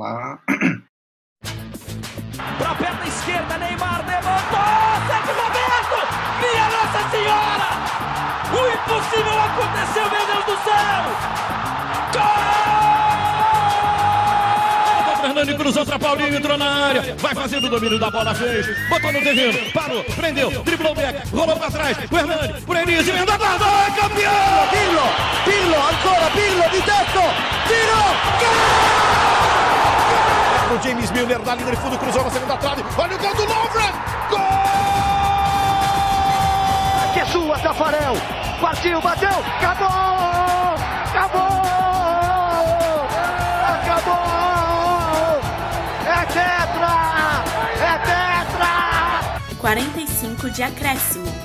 lá. Pra perna esquerda, Neymar levantou! Sérgio Roberto! Minha Nossa Senhora! O impossível aconteceu, meu Deus do céu! Gol! Fernando cruzou pra Paulinho, entrou na área, vai fazendo o domínio da bola, fez, botou no terreno, parou, prendeu, driblou o back, rolou pra trás, o Hernani, por Enis, emenda a guarda, é campeão! Pirlo, Pirlo, ancora Pirlo di tetto, tiro, gol! O James Milner da linha de fundo, cruzou na segunda trave, olha o gol do Lovren, gol! Que é sua, Tafarel, partiu, bateu, acabou, acabou, acabou, é tetra, é tetra! 45 de acréscimo.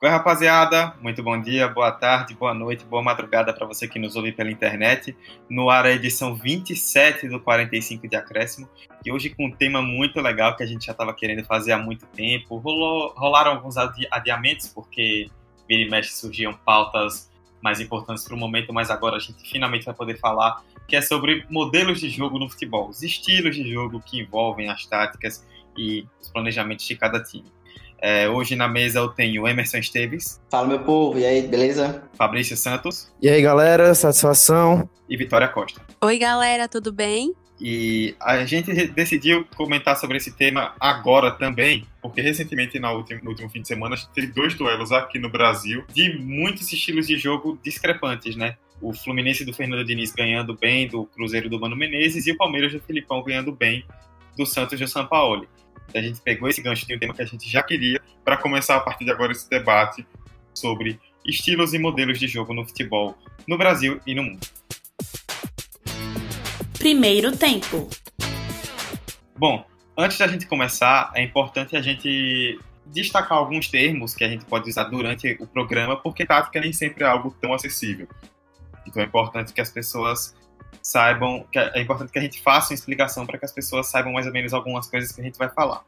Oi, rapaziada. Muito bom dia, boa tarde, boa noite, boa madrugada para você que nos ouve pela internet. No ar a edição 27 do 45 de Acréscimo. E hoje com um tema muito legal que a gente já estava querendo fazer há muito tempo. Rolou, rolaram alguns adi adiamentos, porque vira e mexe surgiam pautas mais importantes para o momento, mas agora a gente finalmente vai poder falar, que é sobre modelos de jogo no futebol, os estilos de jogo que envolvem as táticas e os planejamentos de cada time. É, hoje na mesa eu tenho Emerson Esteves. Fala, meu povo, e aí, beleza? Fabrício Santos. E aí, galera, satisfação. E Vitória Costa. Oi, galera, tudo bem? E a gente decidiu comentar sobre esse tema agora também, porque recentemente, no último, no último fim de semana, a gente teve dois duelos aqui no Brasil de muitos estilos de jogo discrepantes, né? O Fluminense do Fernando Diniz ganhando bem do Cruzeiro do Mano Menezes e o Palmeiras do Filipão ganhando bem do Santos do São Paulo. A gente pegou esse gancho de um tema que a gente já queria para começar a partir de agora esse debate sobre estilos e modelos de jogo no futebol no Brasil e no mundo. Primeiro tempo. Bom, antes da gente começar, é importante a gente destacar alguns termos que a gente pode usar durante o programa, porque tática nem sempre é algo tão acessível. Então é importante que as pessoas saibam, que é importante que a gente faça uma explicação para que as pessoas saibam mais ou menos algumas coisas que a gente vai falar.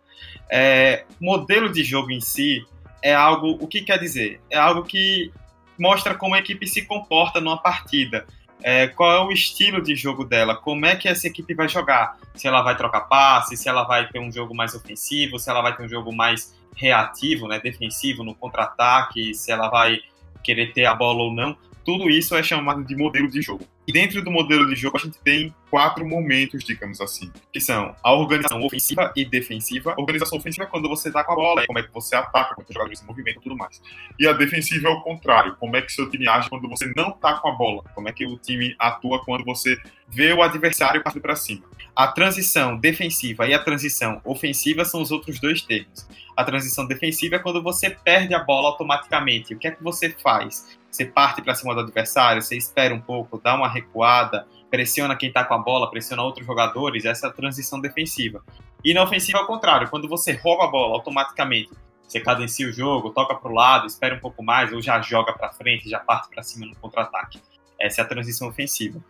É, modelo de jogo em si é algo, o que quer dizer? É algo que mostra como a equipe se comporta numa partida. É, qual é o estilo de jogo dela, como é que essa equipe vai jogar, se ela vai trocar passe, se ela vai ter um jogo mais ofensivo, se ela vai ter um jogo mais reativo, né, defensivo no contra-ataque, se ela vai querer ter a bola ou não, tudo isso é chamado de modelo de jogo. E dentro do modelo de jogo, a gente tem quatro momentos, digamos assim, que são a organização ofensiva e defensiva. A organização ofensiva é quando você tá com a bola, como é que você ataca, quando os jogadores se movimentam e tudo mais. E a defensiva é o contrário, como é que seu time age quando você não tá com a bola, como é que o time atua quando você vê o adversário partindo para cima. A transição defensiva e a transição ofensiva são os outros dois termos. A transição defensiva é quando você perde a bola automaticamente. O que é que você faz? Você parte para cima do adversário, você espera um pouco, dá uma recuada, pressiona quem está com a bola, pressiona outros jogadores, essa é a transição defensiva. E na ofensiva, ao contrário, quando você rouba a bola automaticamente, você cadencia o jogo, toca para o lado, espera um pouco mais, ou já joga para frente, já parte para cima no contra-ataque. Essa é a transição ofensiva.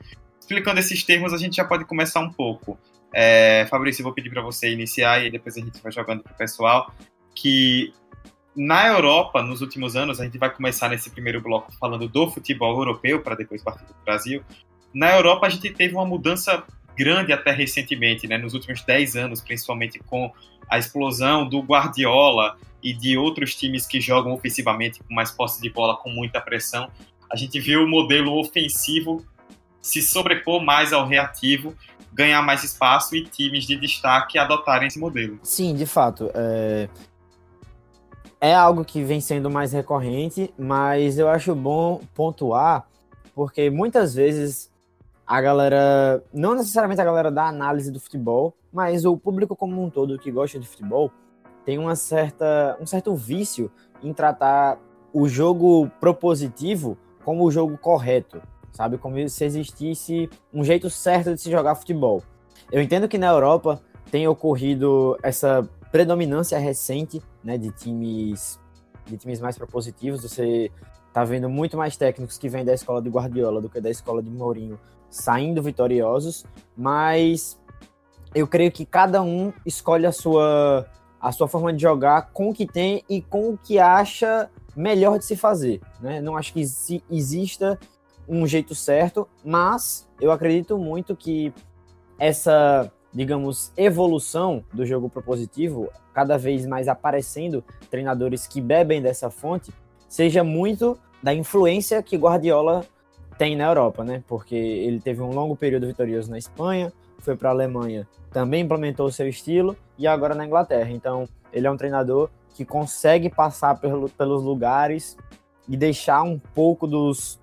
Explicando esses termos, a gente já pode começar um pouco. É, Fabrício, eu vou pedir para você iniciar e depois a gente vai jogando para o pessoal. Que na Europa, nos últimos anos, a gente vai começar nesse primeiro bloco falando do futebol europeu, para depois partir do Brasil. Na Europa, a gente teve uma mudança grande até recentemente, né? nos últimos 10 anos, principalmente com a explosão do Guardiola e de outros times que jogam ofensivamente com mais posse de bola, com muita pressão. A gente viu o modelo ofensivo se sobrepor mais ao reativo, ganhar mais espaço e times de destaque adotarem esse modelo. Sim, de fato. É é algo que vem sendo mais recorrente, mas eu acho bom pontuar, porque muitas vezes a galera, não necessariamente a galera da análise do futebol, mas o público como um todo que gosta de futebol, tem uma certa, um certo vício em tratar o jogo propositivo como o jogo correto, sabe? Como se existisse um jeito certo de se jogar futebol. Eu entendo que na Europa tem ocorrido essa predominância recente né, de times de times mais propositivos. Você tá vendo muito mais técnicos que vêm da escola de Guardiola do que da escola de Mourinho saindo vitoriosos, mas eu creio que cada um escolhe a sua a sua forma de jogar com o que tem e com o que acha melhor de se fazer, né? Não acho que exista um jeito certo, mas eu acredito muito que essa, digamos, evolução do jogo propositivo, cada vez mais aparecendo treinadores que bebem dessa fonte, seja muito da influência que Guardiola tem na Europa, né? Porque ele teve um longo período vitorioso na Espanha, foi para a Alemanha, também implementou o seu estilo e agora na Inglaterra. Então, ele é um treinador que consegue passar pelo, pelos lugares e deixar um pouco dos,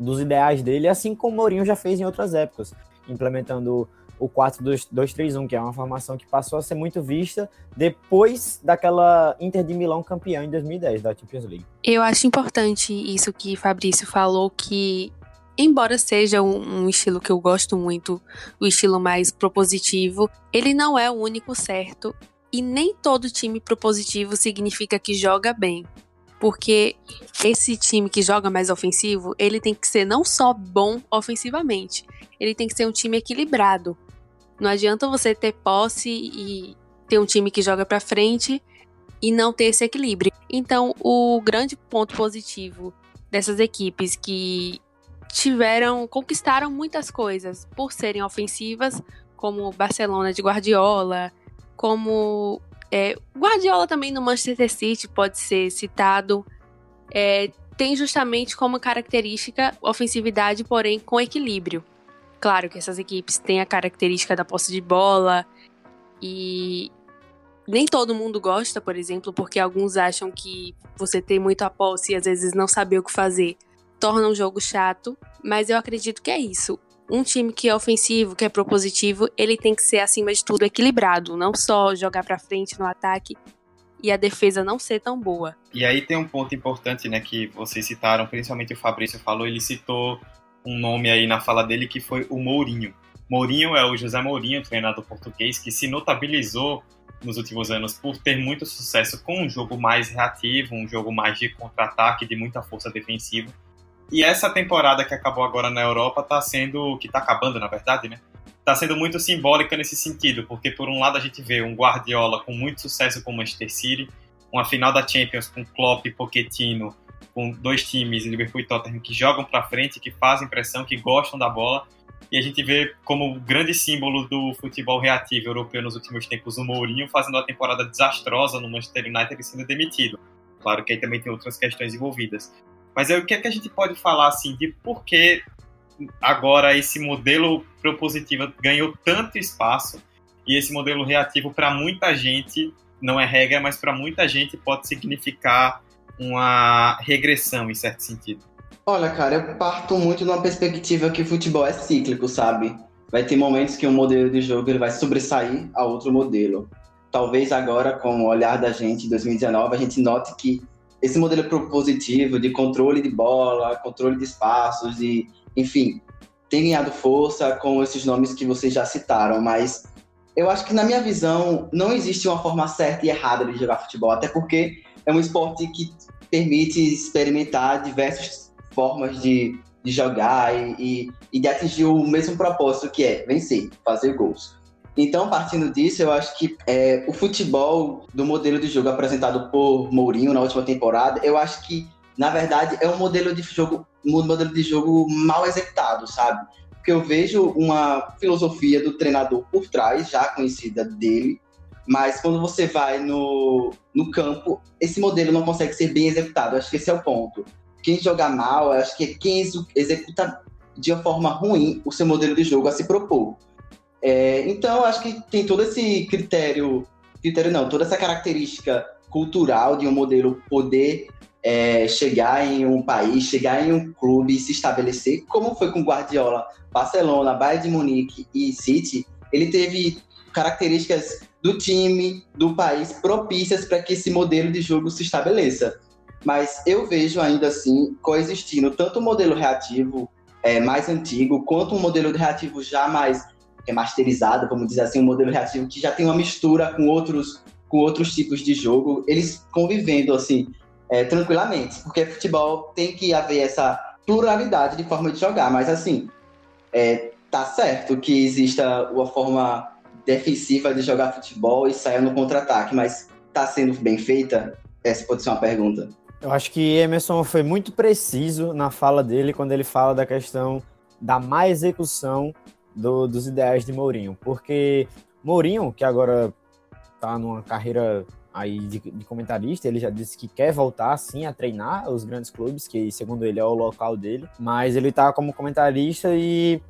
dos ideais dele, assim como o Mourinho já fez em outras épocas, implementando o 4-2-3-1, que é uma formação que passou a ser muito vista depois daquela Inter de Milão campeã em 2010 da Champions League. Eu acho importante isso que Fabrício falou, que embora seja um, um, estilo que eu gosto muito, o estilo mais propositivo, ele não é o único certo e nem todo time propositivo significa que joga bem. Porque esse time que joga mais ofensivo, ele tem que ser não só bom ofensivamente, ele tem que ser um time equilibrado. Não adianta você ter posse e ter um time que joga para frente e não ter esse equilíbrio. Então, o grande ponto positivo dessas equipes que tiveram, conquistaram muitas coisas por serem ofensivas, como o Barcelona de Guardiola, como é, Guardiola também no Manchester City pode ser citado. É, tem justamente como característica ofensividade, porém com equilíbrio. Claro que essas equipes têm a característica da posse de bola e nem todo mundo gosta, por exemplo, porque alguns acham que você ter muito a posse e às vezes não saber o que fazer torna um jogo chato, mas eu acredito que é isso. Um time que é ofensivo, que é propositivo, ele tem que ser acima de tudo equilibrado, não só jogar para frente no ataque e a defesa não ser tão boa. E aí tem um ponto importante, né, que vocês citaram, principalmente o Fabrício falou, ele citou um nome aí na fala dele que foi o Mourinho. Mourinho é o José Mourinho, treinador português, que se notabilizou nos últimos anos por ter muito sucesso com um jogo mais reativo, um jogo mais de contra-ataque, de muita força defensiva. E essa temporada que acabou agora na Europa está sendo, que está acabando na verdade, né? Está sendo muito simbólica nesse sentido, porque por um lado a gente vê um Guardiola com muito sucesso com o Manchester City, uma final da Champions com Klopp e Pochettino com dois times, Liverpool e Tottenham, que jogam para frente, que fazem pressão, que gostam da bola. E a gente vê como grande símbolo do futebol reativo europeu nos últimos tempos o Mourinho fazendo uma temporada desastrosa no Manchester United e sendo demitido. Claro que aí também tem outras questões envolvidas. Mas aí o que é que a gente pode falar assim de por que agora esse modelo propositivo ganhou tanto espaço e esse modelo reativo para muita gente não é regra, mas para muita gente pode significar uma regressão em certo sentido? Olha, cara, eu parto muito de uma perspectiva que o futebol é cíclico, sabe? Vai ter momentos que um modelo de jogo ele vai sobressair a outro modelo. Talvez agora, com o olhar da gente em 2019, a gente note que esse modelo propositivo de controle de bola, controle de espaços e, enfim, tem ganhado força com esses nomes que vocês já citaram, mas eu acho que na minha visão não existe uma forma certa e errada de jogar futebol, até porque é um esporte que permite experimentar diversas formas de, de jogar e, e, e de atingir o mesmo propósito que é vencer, fazer gols. Então, partindo disso, eu acho que é, o futebol do modelo de jogo apresentado por Mourinho na última temporada, eu acho que, na verdade, é um modelo de jogo, um modelo de jogo mal executado, sabe? Porque eu vejo uma filosofia do treinador por trás, já conhecida dele, mas quando você vai no, no campo, esse modelo não consegue ser bem executado. Acho que esse é o ponto. Quem joga mal, acho que é quem executa de uma forma ruim o seu modelo de jogo a se propor. É, então, acho que tem todo esse critério, critério não, toda essa característica cultural de um modelo poder é, chegar em um país, chegar em um clube e se estabelecer, como foi com Guardiola, Barcelona, Bayern de Munique e City, ele teve características do time, do país, propícias para que esse modelo de jogo se estabeleça. Mas eu vejo ainda assim coexistindo tanto o modelo reativo é, mais antigo, quanto um modelo reativo já mais remasterizado, vamos dizer assim, um modelo reativo que já tem uma mistura com outros, com outros tipos de jogo, eles convivendo assim é, tranquilamente, porque futebol tem que haver essa pluralidade de forma de jogar, mas assim, é, tá certo que exista uma forma defensiva de jogar futebol e sair no contra-ataque, mas está sendo bem feita? Essa pode ser uma pergunta. Eu acho que Emerson foi muito preciso na fala dele quando ele fala da questão da má execução do, dos ideais de Mourinho, porque Mourinho, que agora está numa carreira aí de, de, comentarista, ele já disse que quer voltar sim a treinar os grandes clubes, que segundo ele é o local dele, mas ele está como comentarista e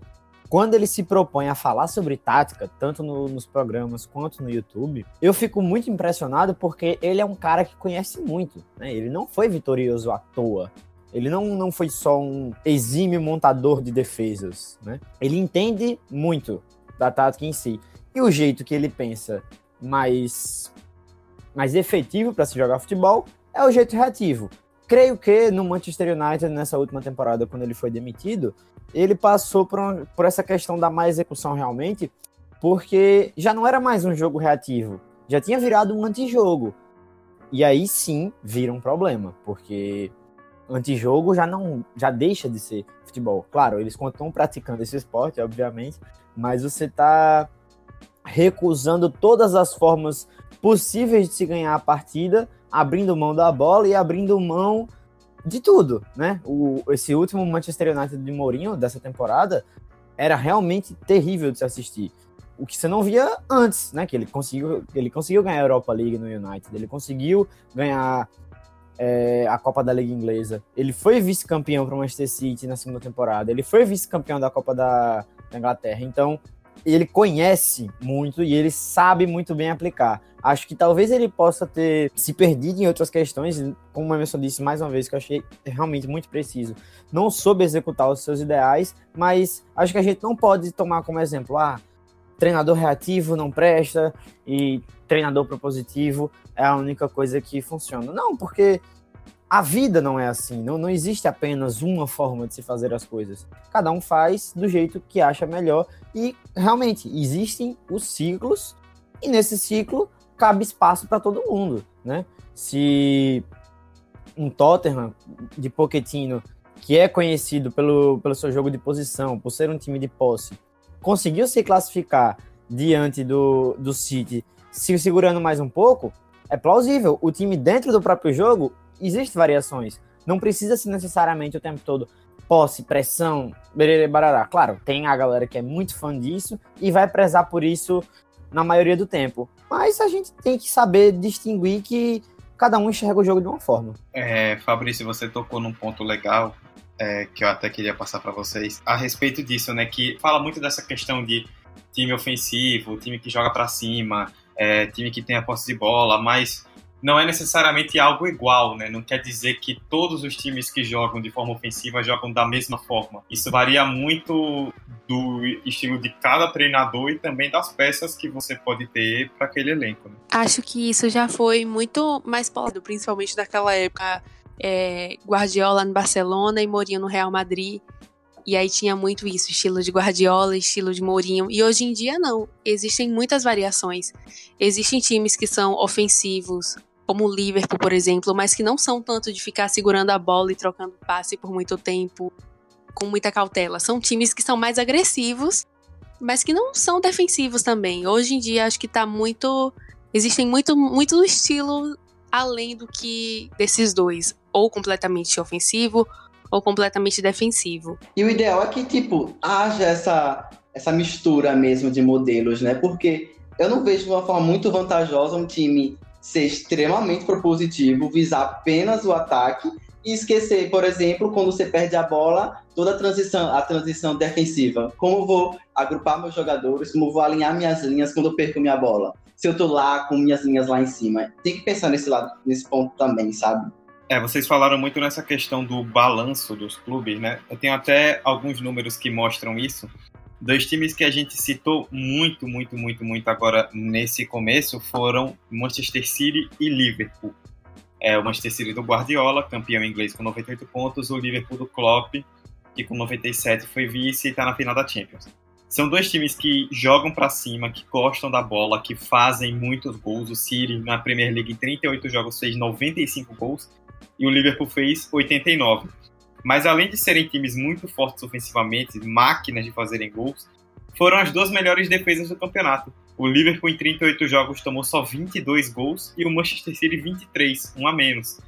quando ele se propõe a falar sobre tática, tanto no, nos programas quanto no YouTube, eu fico muito impressionado porque ele é um cara que conhece muito. Né? Ele não foi vitorioso à toa. Ele não, não foi só um exímio montador de defesas. Né? Ele entende muito da tática em si. E o jeito que ele pensa mais, mais efetivo para se jogar futebol é o jeito reativo. Creio que no Manchester United, nessa última temporada, quando ele foi demitido, ele passou por, uma, por essa questão da má execução realmente, porque já não era mais um jogo reativo, já tinha virado um antijogo. E aí sim vira um problema, porque antijogo já não já deixa de ser futebol. Claro, eles continuam praticando esse esporte, obviamente, mas você está recusando todas as formas possíveis de se ganhar a partida, abrindo mão da bola e abrindo mão de tudo, né? O, esse último Manchester United de Mourinho dessa temporada era realmente terrível de se assistir. O que você não via antes, né? Que ele conseguiu, ele conseguiu ganhar a Europa League no United, ele conseguiu ganhar é, a Copa da Liga Inglesa, ele foi vice-campeão para o Manchester City na segunda temporada, ele foi vice-campeão da Copa da, da Inglaterra. Então, ele conhece muito e ele sabe muito bem aplicar. Acho que talvez ele possa ter se perdido em outras questões, como o Emerson disse mais uma vez, que eu achei realmente muito preciso. Não soube executar os seus ideais, mas acho que a gente não pode tomar como exemplo, ah, treinador reativo não presta e treinador propositivo é a única coisa que funciona. Não, porque a vida não é assim, não, não existe apenas uma forma de se fazer as coisas. Cada um faz do jeito que acha melhor e realmente existem os ciclos e nesse ciclo cabe espaço para todo mundo, né? Se um Tottenham de Pochettino, que é conhecido pelo, pelo seu jogo de posição, por ser um time de posse, conseguiu se classificar diante do, do City, se segurando mais um pouco, é plausível. O time dentro do próprio jogo existem variações. Não precisa ser necessariamente o tempo todo posse, pressão, berere, barará. Claro, tem a galera que é muito fã disso e vai prezar por isso na maioria do tempo. Mas a gente tem que saber distinguir que cada um enxerga o jogo de uma forma. É, Fabrício, você tocou num ponto legal é, que eu até queria passar para vocês a respeito disso, né? Que fala muito dessa questão de time ofensivo, time que joga para cima, é, time que tem a posse de bola, mas não é necessariamente algo igual, né? Não quer dizer que todos os times que jogam de forma ofensiva jogam da mesma forma. Isso varia muito do estilo de cada treinador e também das peças que você pode ter para aquele elenco. Né? Acho que isso já foi muito mais polado, principalmente daquela época é, Guardiola no Barcelona e Mourinho no Real Madrid. E aí tinha muito isso, estilo de Guardiola, estilo de Mourinho. E hoje em dia não. Existem muitas variações. Existem times que são ofensivos, como o Liverpool, por exemplo, mas que não são tanto de ficar segurando a bola e trocando passe por muito tempo, com muita cautela. São times que são mais agressivos, mas que não são defensivos também. Hoje em dia acho que tá muito. Existem muito, muito estilo além do que desses dois. Ou completamente ofensivo, ou completamente defensivo. E o ideal é que, tipo, haja essa, essa mistura mesmo de modelos, né? Porque eu não vejo de uma forma muito vantajosa um time ser extremamente propositivo, visar apenas o ataque e esquecer, por exemplo, quando você perde a bola, toda a transição, a transição defensiva. Como vou agrupar meus jogadores, como vou alinhar minhas linhas quando eu perco minha bola. Se eu tô lá com minhas linhas lá em cima. Tem que pensar nesse lado, nesse ponto também, sabe? É, vocês falaram muito nessa questão do balanço dos clubes, né? Eu tenho até alguns números que mostram isso. Dois times que a gente citou muito, muito, muito, muito agora nesse começo foram Manchester City e Liverpool. É, o Manchester City do Guardiola, campeão inglês com 98 pontos, o Liverpool do Klopp, que com 97 foi vice e está na final da Champions. São dois times que jogam para cima, que gostam da bola, que fazem muitos gols. O City na Premier League em 38 jogos fez 95 gols e o Liverpool fez 89. Mas além de serem times muito fortes ofensivamente, máquinas de fazerem gols, foram as duas melhores defesas do campeonato. O Liverpool em 38 jogos tomou só 22 gols e o Manchester City 23, um a menos.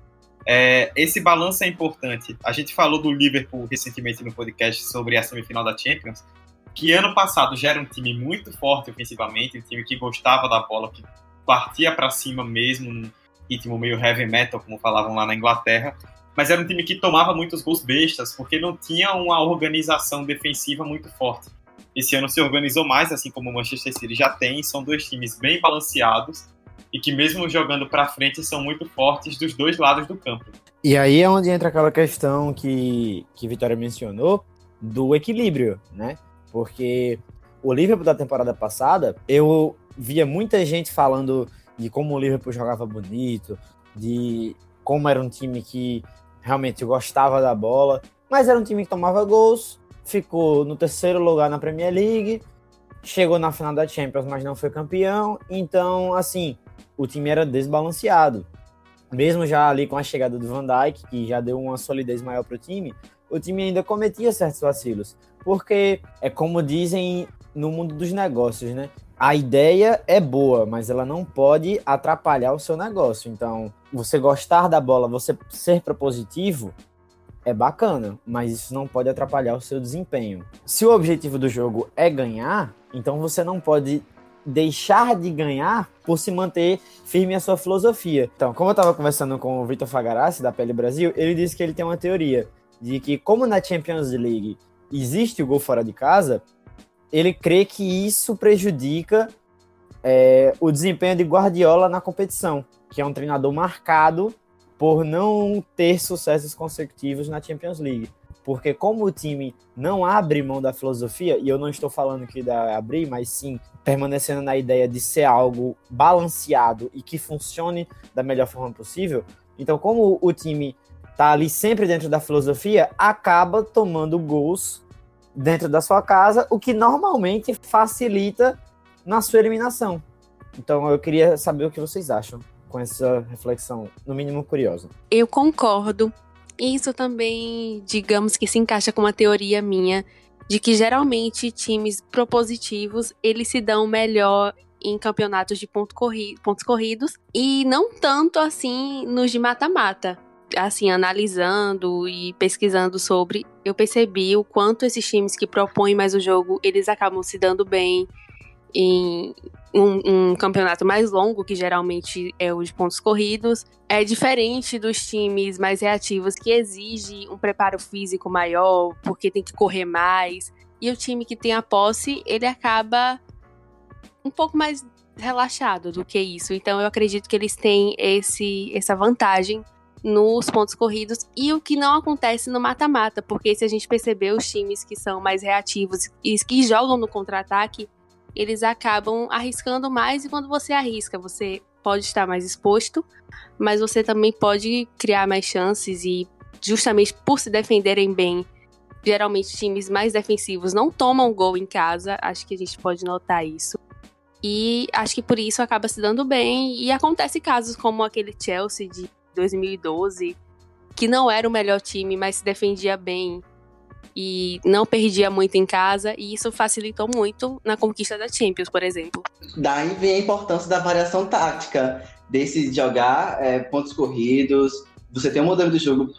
É, esse balanço é importante. A gente falou do Liverpool recentemente no podcast sobre a semifinal da Champions, que ano passado já era um time muito forte ofensivamente, um time que gostava da bola, que partia para cima mesmo, ritmo meio heavy metal, como falavam lá na Inglaterra, mas era um time que tomava muitos gols bestas, porque não tinha uma organização defensiva muito forte. Esse ano se organizou mais, assim como o Manchester City já tem, são dois times bem balanceados e que mesmo jogando para frente são muito fortes dos dois lados do campo. E aí é onde entra aquela questão que que Vitória mencionou do equilíbrio, né? Porque o Liverpool da temporada passada, eu via muita gente falando de como o Liverpool jogava bonito, de como era um time que realmente gostava da bola, mas era um time que tomava gols, ficou no terceiro lugar na Premier League, chegou na final da Champions, mas não foi campeão. Então, assim, o time era desbalanceado. Mesmo já ali com a chegada do Van Dijk, que já deu uma solidez maior para o time, o time ainda cometia certos vacilos. Porque é como dizem no mundo dos negócios, né? A ideia é boa, mas ela não pode atrapalhar o seu negócio. Então, você gostar da bola, você ser propositivo, é bacana, mas isso não pode atrapalhar o seu desempenho. Se o objetivo do jogo é ganhar, então você não pode deixar de ganhar por se manter firme a sua filosofia. Então, como eu estava conversando com o Vitor Fagarassi, da Pele Brasil, ele disse que ele tem uma teoria de que, como na Champions League existe o gol fora de casa, ele crê que isso prejudica é, o desempenho de Guardiola na competição, que é um treinador marcado por não ter sucessos consecutivos na Champions League. Porque como o time não abre mão da filosofia, e eu não estou falando que dá abrir, mas sim permanecendo na ideia de ser algo balanceado e que funcione da melhor forma possível, então como o time tá ali sempre dentro da filosofia, acaba tomando gols dentro da sua casa, o que normalmente facilita na sua eliminação. Então eu queria saber o que vocês acham com essa reflexão, no mínimo curiosa. Eu concordo. Isso também, digamos que se encaixa com uma teoria minha de que geralmente times propositivos, eles se dão melhor em campeonatos de ponto corri pontos corridos e não tanto assim nos de mata-mata. Assim, analisando e pesquisando sobre, eu percebi o quanto esses times que propõem mais o jogo, eles acabam se dando bem em um, um, campeonato mais longo, que geralmente é o de pontos corridos. É diferente dos times mais reativos, que exige um preparo físico maior, porque tem que correr mais. E o time que tem a posse, ele acaba um pouco mais relaxado do que isso. Então eu acredito que eles têm esse, essa vantagem nos pontos corridos e o que não acontece no mata-mata, porque se a gente perceber os times que são mais reativos e que jogam no contra-ataque, eles acabam arriscando mais e quando você arrisca, você pode estar mais exposto, mas você também pode criar mais chances e justamente por se defenderem bem, geralmente times mais defensivos não tomam gol em casa, acho que a gente pode notar isso. E acho que por isso acaba se dando bem e acontece casos como aquele Chelsea de 2012, que não era o melhor time, mas se defendia bem e não perdia muito em casa, e isso facilitou muito na conquista da Champions, por exemplo. Daí vem a importância da variação tática, desse jogar é, pontos corridos, você tem um modelo de jogo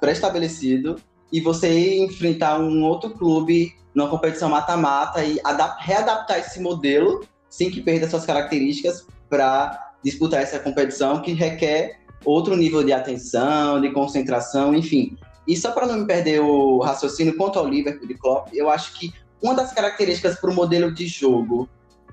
pré-estabelecido e você enfrentar um outro clube numa competição mata-mata e readaptar esse modelo sem que perda suas características para disputar essa competição que requer outro nível de atenção, de concentração, enfim. E só para não me perder o raciocínio quanto ao Liverpool de Klopp, eu acho que uma das características para o modelo de jogo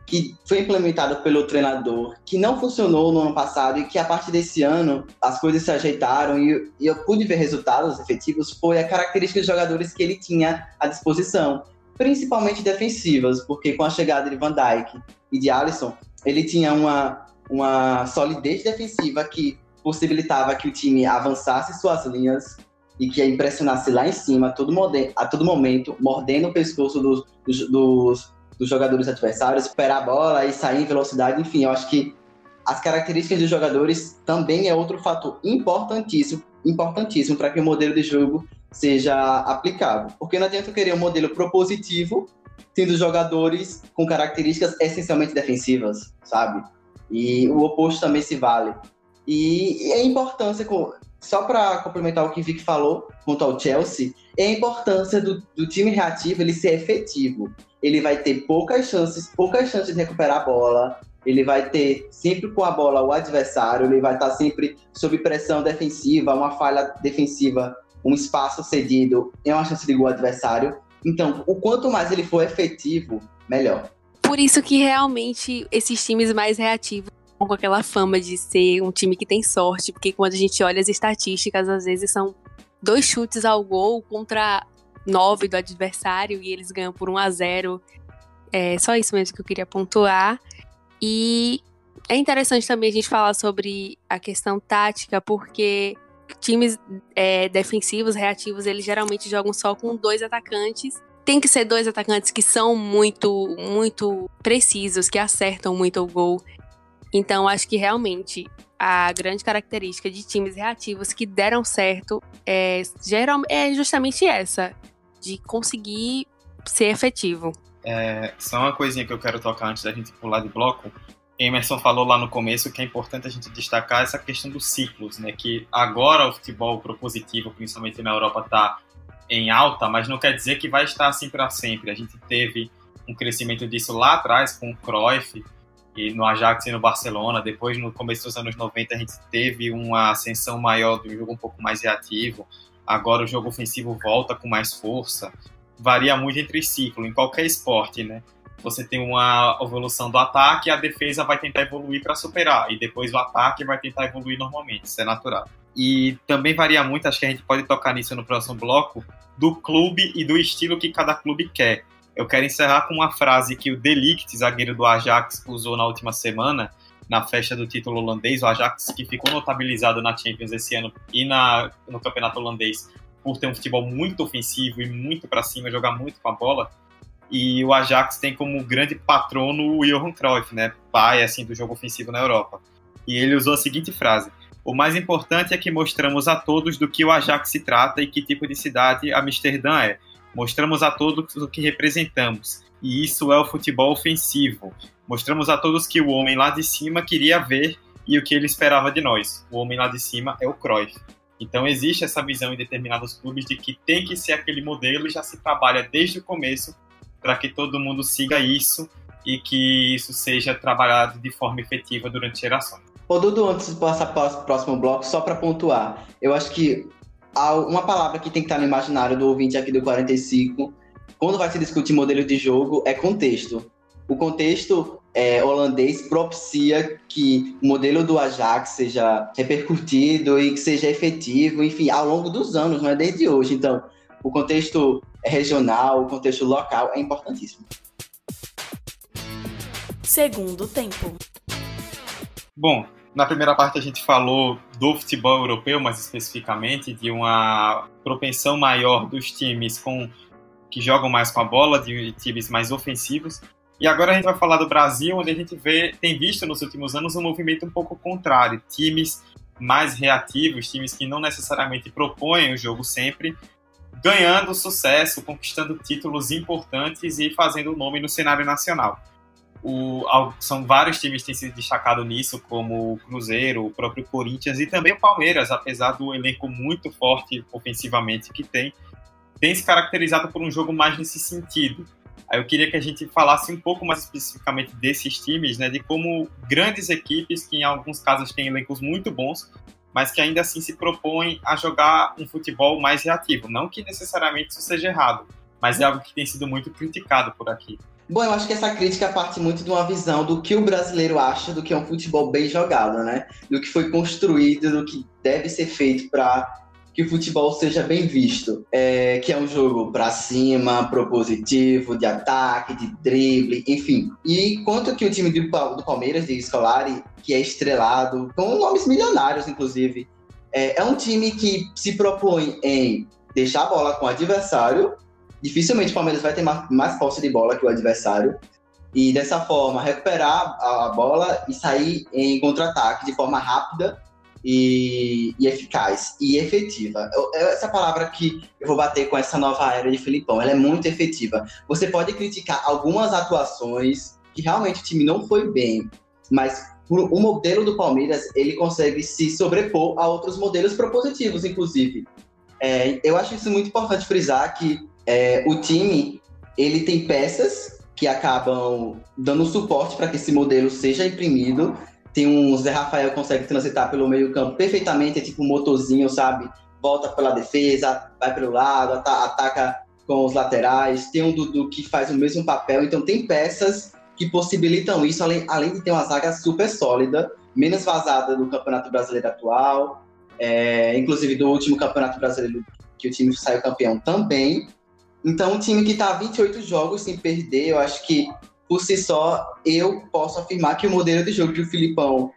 que foi implementado pelo treinador, que não funcionou no ano passado e que a partir desse ano as coisas se ajeitaram e, eu pude ver resultados efetivos, foi a característica dos jogadores que ele tinha à disposição, principalmente defensivas, porque com a chegada de Van Dijk e de Alisson, ele tinha uma, uma solidez defensiva que possibilitava que o time avançasse suas linhas, e que impressionasse lá em cima a todo, a todo momento, mordendo o pescoço dos, dos, dos, dos jogadores adversários, esperar a bola e sair em velocidade. Enfim, eu acho que as características dos jogadores também é outro fator importantíssimo, importantíssimo para que o modelo de jogo seja aplicável. Porque não adianta querer um modelo propositivo tendo jogadores com características essencialmente defensivas, sabe? E o oposto também se vale. E, e a importância só para complementar o que Vic falou quanto ao Chelsea, é a importância do, do, time reativo ele ser efetivo. Ele vai ter poucas chances, poucas chances de recuperar a bola. Ele vai ter sempre com a bola o adversário, ele vai estar sempre sob pressão defensiva, uma falha defensiva, um espaço cedido é uma chance de gol adversário. Então, o quanto mais ele for efetivo, melhor. Por isso que realmente esses times mais reativos com aquela fama de ser um time que tem sorte, porque quando a gente olha as estatísticas, às vezes são dois chutes ao gol contra nove do adversário e eles ganham por 1 a 0 É só isso mesmo que eu queria pontuar. E é interessante também a gente falar sobre a questão tática, porque times é, defensivos, reativos, eles geralmente jogam só com dois atacantes. Tem que ser dois atacantes que são muito, muito precisos, que acertam muito o gol. Então, acho que realmente a grande característica de times reativos que deram certo é, geral, é justamente essa, de conseguir ser efetivo. É, só uma coisinha que eu quero tocar antes da gente pular de bloco. Emerson falou lá no começo que é importante a gente destacar essa questão dos ciclos, né? Que agora o futebol propositivo, principalmente na Europa, está em alta, mas não quer dizer que vai estar assim para sempre. A gente teve um crescimento disso lá atrás com o Cruyff, e no Ajax e no Barcelona. Depois, no começo dos anos 90, a gente teve uma ascensão maior do jogo um pouco mais reativo. Agora o jogo ofensivo volta com mais força. Varia muito entre ciclo, em qualquer esporte, né? Você tem uma evolução do ataque e a defesa vai tentar evoluir para superar. E depois o ataque vai tentar evoluir normalmente, isso é natural. E também varia muito, acho que a gente pode tocar nisso no próximo bloco, do clube e do estilo que cada clube quer. Eu quero encerrar com uma frase que o Delict, zagueiro do Ajax, usou na última semana, na festa do título holandês. O Ajax, que ficou notabilizado na Champions esse ano e na, no campeonato holandês por ter um futebol muito ofensivo e muito para cima, jogar muito com a bola. E o Ajax tem como grande patrono o Johan Cruyff, né, pai assim do jogo ofensivo na Europa. E ele usou a seguinte frase: "O mais importante é que mostramos a todos do que o Ajax se trata e que tipo de cidade Amsterdã é. Mostramos a todos o que representamos. E isso é o futebol ofensivo. Mostramos a todos que o homem lá de cima queria ver e o que ele esperava de nós. O homem lá de cima é o Cruyff. Então existe essa visão em determinados clubes de que tem que ser aquele modelo e já se trabalha desde o começo para que todo mundo siga isso e que isso seja trabalhado de forma efetiva durante gerações. Ô Dudu, antes de passar para o próximo bloco, só para pontuar, eu acho que uma palavra que tem que estar no imaginário do ouvinte aqui do 45, quando vai se discutir modelo de jogo, é contexto. O contexto é, holandês propicia que o modelo do Ajax seja repercutido e que seja efetivo, enfim, ao longo dos anos, não é desde hoje. Então, o contexto regional, o contexto local é importantíssimo. Segundo tempo. Bom, na primeira parte a gente falou do futebol europeu, mais especificamente, de uma propensão maior dos times com que jogam mais com a bola, de times mais ofensivos. E agora a gente vai falar do Brasil, onde a gente vê, tem visto nos últimos anos um movimento um pouco contrário, times mais reativos, times que não necessariamente propõem o jogo sempre, ganhando sucesso, conquistando títulos importantes e fazendo nome no cenário nacional. O, são vários times que têm se destacado nisso, como o Cruzeiro, o próprio Corinthians e também o Palmeiras, apesar do elenco muito forte ofensivamente que tem, tem se caracterizado por um jogo mais nesse sentido. Aí eu queria que a gente falasse um pouco mais especificamente desses times, né, de como grandes equipes, que em alguns casos têm elencos muito bons, mas que ainda assim se propõem a jogar um futebol mais reativo. Não que necessariamente isso seja errado, mas é algo que tem sido muito criticado por aqui. Bom, eu acho que essa crítica parte muito de uma visão do que o brasileiro acha do que é um futebol bem jogado, né? Do que foi construído, do que deve ser feito para que o futebol seja bem visto. É, que é um jogo para cima, propositivo, de ataque, de drible, enfim. E quanto que o time do, Palmeiras, de Scolari, que é estrelado, com nomes milionários, inclusive, é, é um time que se propõe em deixar a bola com o adversário dificilmente o Palmeiras vai ter mais posse de bola que o adversário. E dessa forma, recuperar a bola e sair em contra-ataque de forma rápida e, e, eficaz e efetiva. Eu, essa palavra que eu vou bater com essa nova era de Filipão, ela é muito efetiva. Você pode criticar algumas atuações que realmente o time não foi bem, mas o modelo do Palmeiras ele consegue se sobrepor a outros modelos propositivos, inclusive. É, eu acho isso muito importante frisar que é, o time ele tem peças que acabam dando suporte para que esse modelo seja imprimido. Tem um Zé Rafael que consegue transitar pelo meio campo perfeitamente, é tipo um motorzinho, sabe? Volta pela defesa, vai pelo lado, ataca com os laterais. Tem um Dudu que faz o mesmo papel. Então tem peças que possibilitam isso, além, além de ter uma zaga super sólida, menos vazada do Campeonato Brasileiro atual, é, inclusive do último Campeonato Brasileiro que o time saiu campeão também. Então, um time que está 28 jogos sem perder, eu acho que por si só eu posso afirmar que o modelo de jogo que o Filipão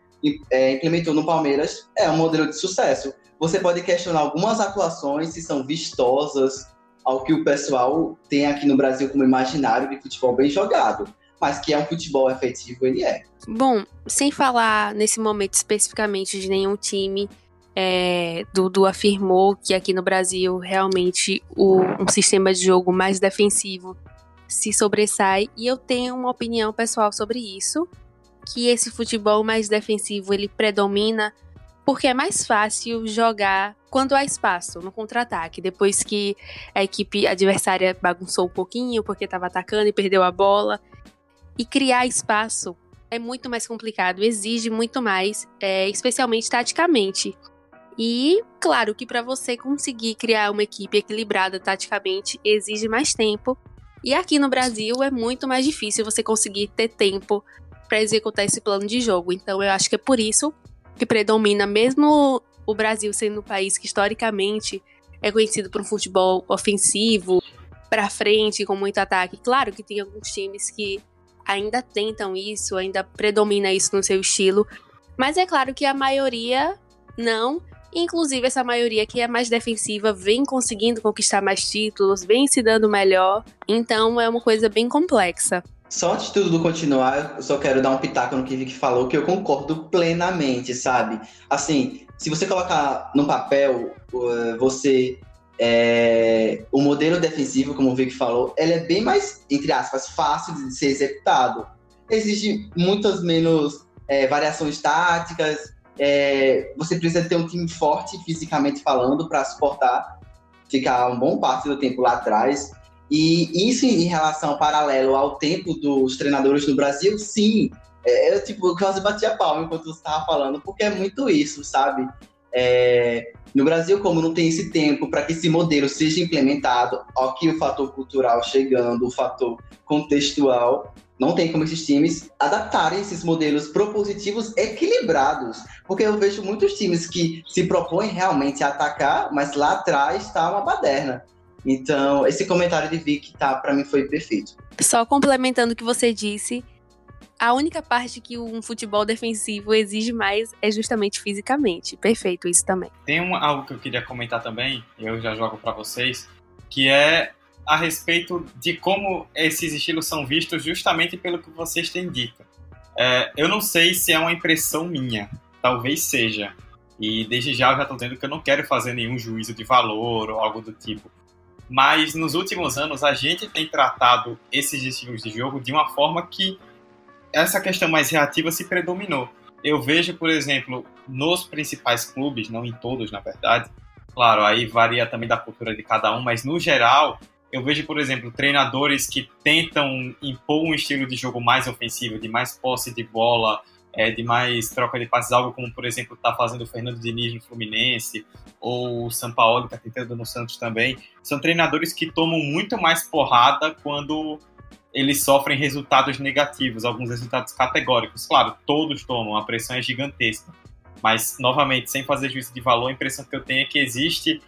é, implementou no Palmeiras é um modelo de sucesso. Você pode questionar algumas atuações, se são vistosas, ao que o pessoal tem aqui no Brasil como imaginário de futebol bem jogado mas que é um futebol efetivo, ele é. Bom, sem falar nesse momento especificamente de nenhum time, é, Dudu afirmou que aqui no Brasil realmente o, um sistema de jogo mais defensivo se sobressai e eu tenho uma opinião pessoal sobre isso, que esse futebol mais defensivo ele predomina porque é mais fácil jogar quando há espaço no contra-ataque, depois que a equipe adversária bagunçou um pouquinho porque estava atacando e perdeu a bola. E criar espaço é muito mais complicado, exige muito mais, é, especialmente taticamente. E, claro, que para você conseguir criar uma equipe equilibrada taticamente exige mais tempo. E aqui no Brasil é muito mais difícil você conseguir ter tempo para executar esse plano de jogo. Então, eu acho que é por isso que predomina, mesmo o Brasil sendo um país que historicamente é conhecido por um futebol ofensivo, para frente, com muito ataque. Claro que tem alguns times que ainda tentam isso, ainda predomina isso no seu estilo. Mas é claro que a maioria não. Inclusive, essa maioria que é mais defensiva vem conseguindo conquistar mais títulos, vem se dando melhor. Então é uma coisa bem complexa. Só antes de tudo continuar, eu só quero dar um pitaco no que Vicky falou, que eu concordo plenamente, sabe? Assim, se você colocar no papel, você é, o modelo defensivo, como o Vic falou, ele é bem mais, entre aspas, fácil de ser executado. Existe muitas menos é, variações táticas, é, você precisa ter um time forte fisicamente falando para suportar, ficar um bom parte do tempo lá atrás. E isso em relação paralelo ao tempo dos treinadores no Brasil, sim. É, eu tipo, quase bati a palma enquanto você estava falando, porque é muito isso, sabe? É, no Brasil, como não tem esse tempo para que esse modelo seja implementado, aqui o fator cultural chegando, o fator contextual, não tem como esses times adaptarem esses modelos propositivos equilibrados. Porque eu vejo muitos times que se propõem realmente a atacar, mas lá atrás está uma baderna. Então, esse comentário de Vic tá, para mim foi perfeito. Só complementando o que você disse, a única parte que um futebol defensivo exige mais é justamente fisicamente. Perfeito isso também. Tem um, algo que eu queria comentar também, eu já jogo para vocês, que é a respeito de como esses estilos são vistos justamente pelo que vocês têm dito. É, eu não sei se é uma impressão minha, talvez seja. E desde já eu já estou dizendo que eu não quero fazer nenhum juízo de valor ou algo do tipo. Mas nos últimos anos a gente tem tratado esses estilos de jogo de uma forma que essa questão mais reativa se predominou. Eu vejo, por exemplo, nos principais clubes, não em todos, na verdade, claro, aí varia também da cultura de cada um, mas no geral, eu vejo, por exemplo, treinadores que tentam impor um estilo de jogo mais ofensivo, de mais posse de bola, é, de mais troca de passes, algo como, por exemplo, está fazendo o Fernando Diniz no Fluminense, ou o Sampaoli está tentando no Santos também. São treinadores que tomam muito mais porrada quando eles sofrem resultados negativos, alguns resultados categóricos. Claro, todos tomam, a pressão é gigantesca. Mas, novamente, sem fazer juízo de valor, a impressão que eu tenho é que existe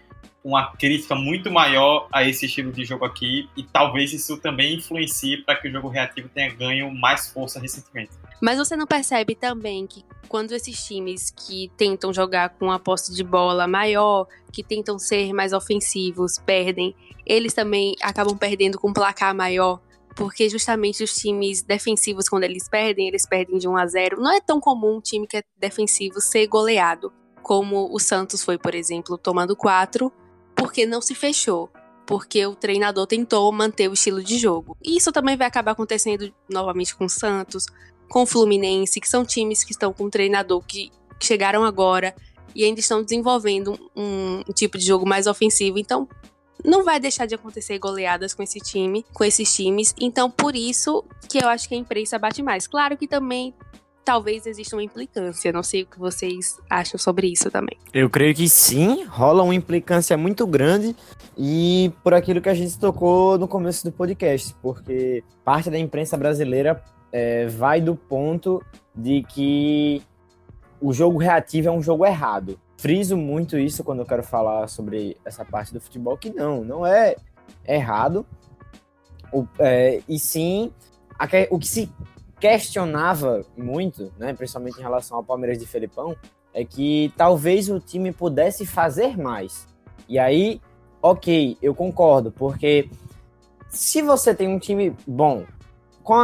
uma crítica muito maior a esse estilo de jogo aqui e talvez isso também influencie para que o jogo reativo tenha ganho mais força recentemente. Mas você não percebe também que quando esses times que tentam jogar com a posse de bola maior, que tentam ser mais ofensivos, perdem, eles também acabam perdendo com um placar maior? porque justamente os times defensivos, quando eles perdem, eles perdem de 1 a 0. Não é tão comum um time que é defensivo ser goleado, como o Santos foi, por exemplo, tomando 4, porque não se fechou. Porque o treinador tentou manter o estilo de jogo. E isso também vai acabar acontecendo novamente com o Santos, com o Fluminense, que são times que estão com um treinador que chegaram agora e ainda estão desenvolvendo um, um tipo de jogo mais ofensivo. Então, não vai deixar de acontecer goleadas com esse time, com esses times. Então, por isso que eu acho que a imprensa bate mais. Claro que também talvez exista uma implicância. Não sei o que vocês acham sobre isso também. Eu creio que sim, rola uma implicância muito grande e por aquilo que a gente tocou no começo do podcast, porque parte da imprensa brasileira é, vai do ponto de que o jogo reativo é um jogo errado. Friso muito isso quando eu quero falar sobre essa parte do futebol, que não, não é errado. O, é, e sim, a, o que se questionava muito, né, principalmente em relação ao Palmeiras de Felipão, é que talvez o time pudesse fazer mais. E aí, ok, eu concordo, porque se você tem um time bom, com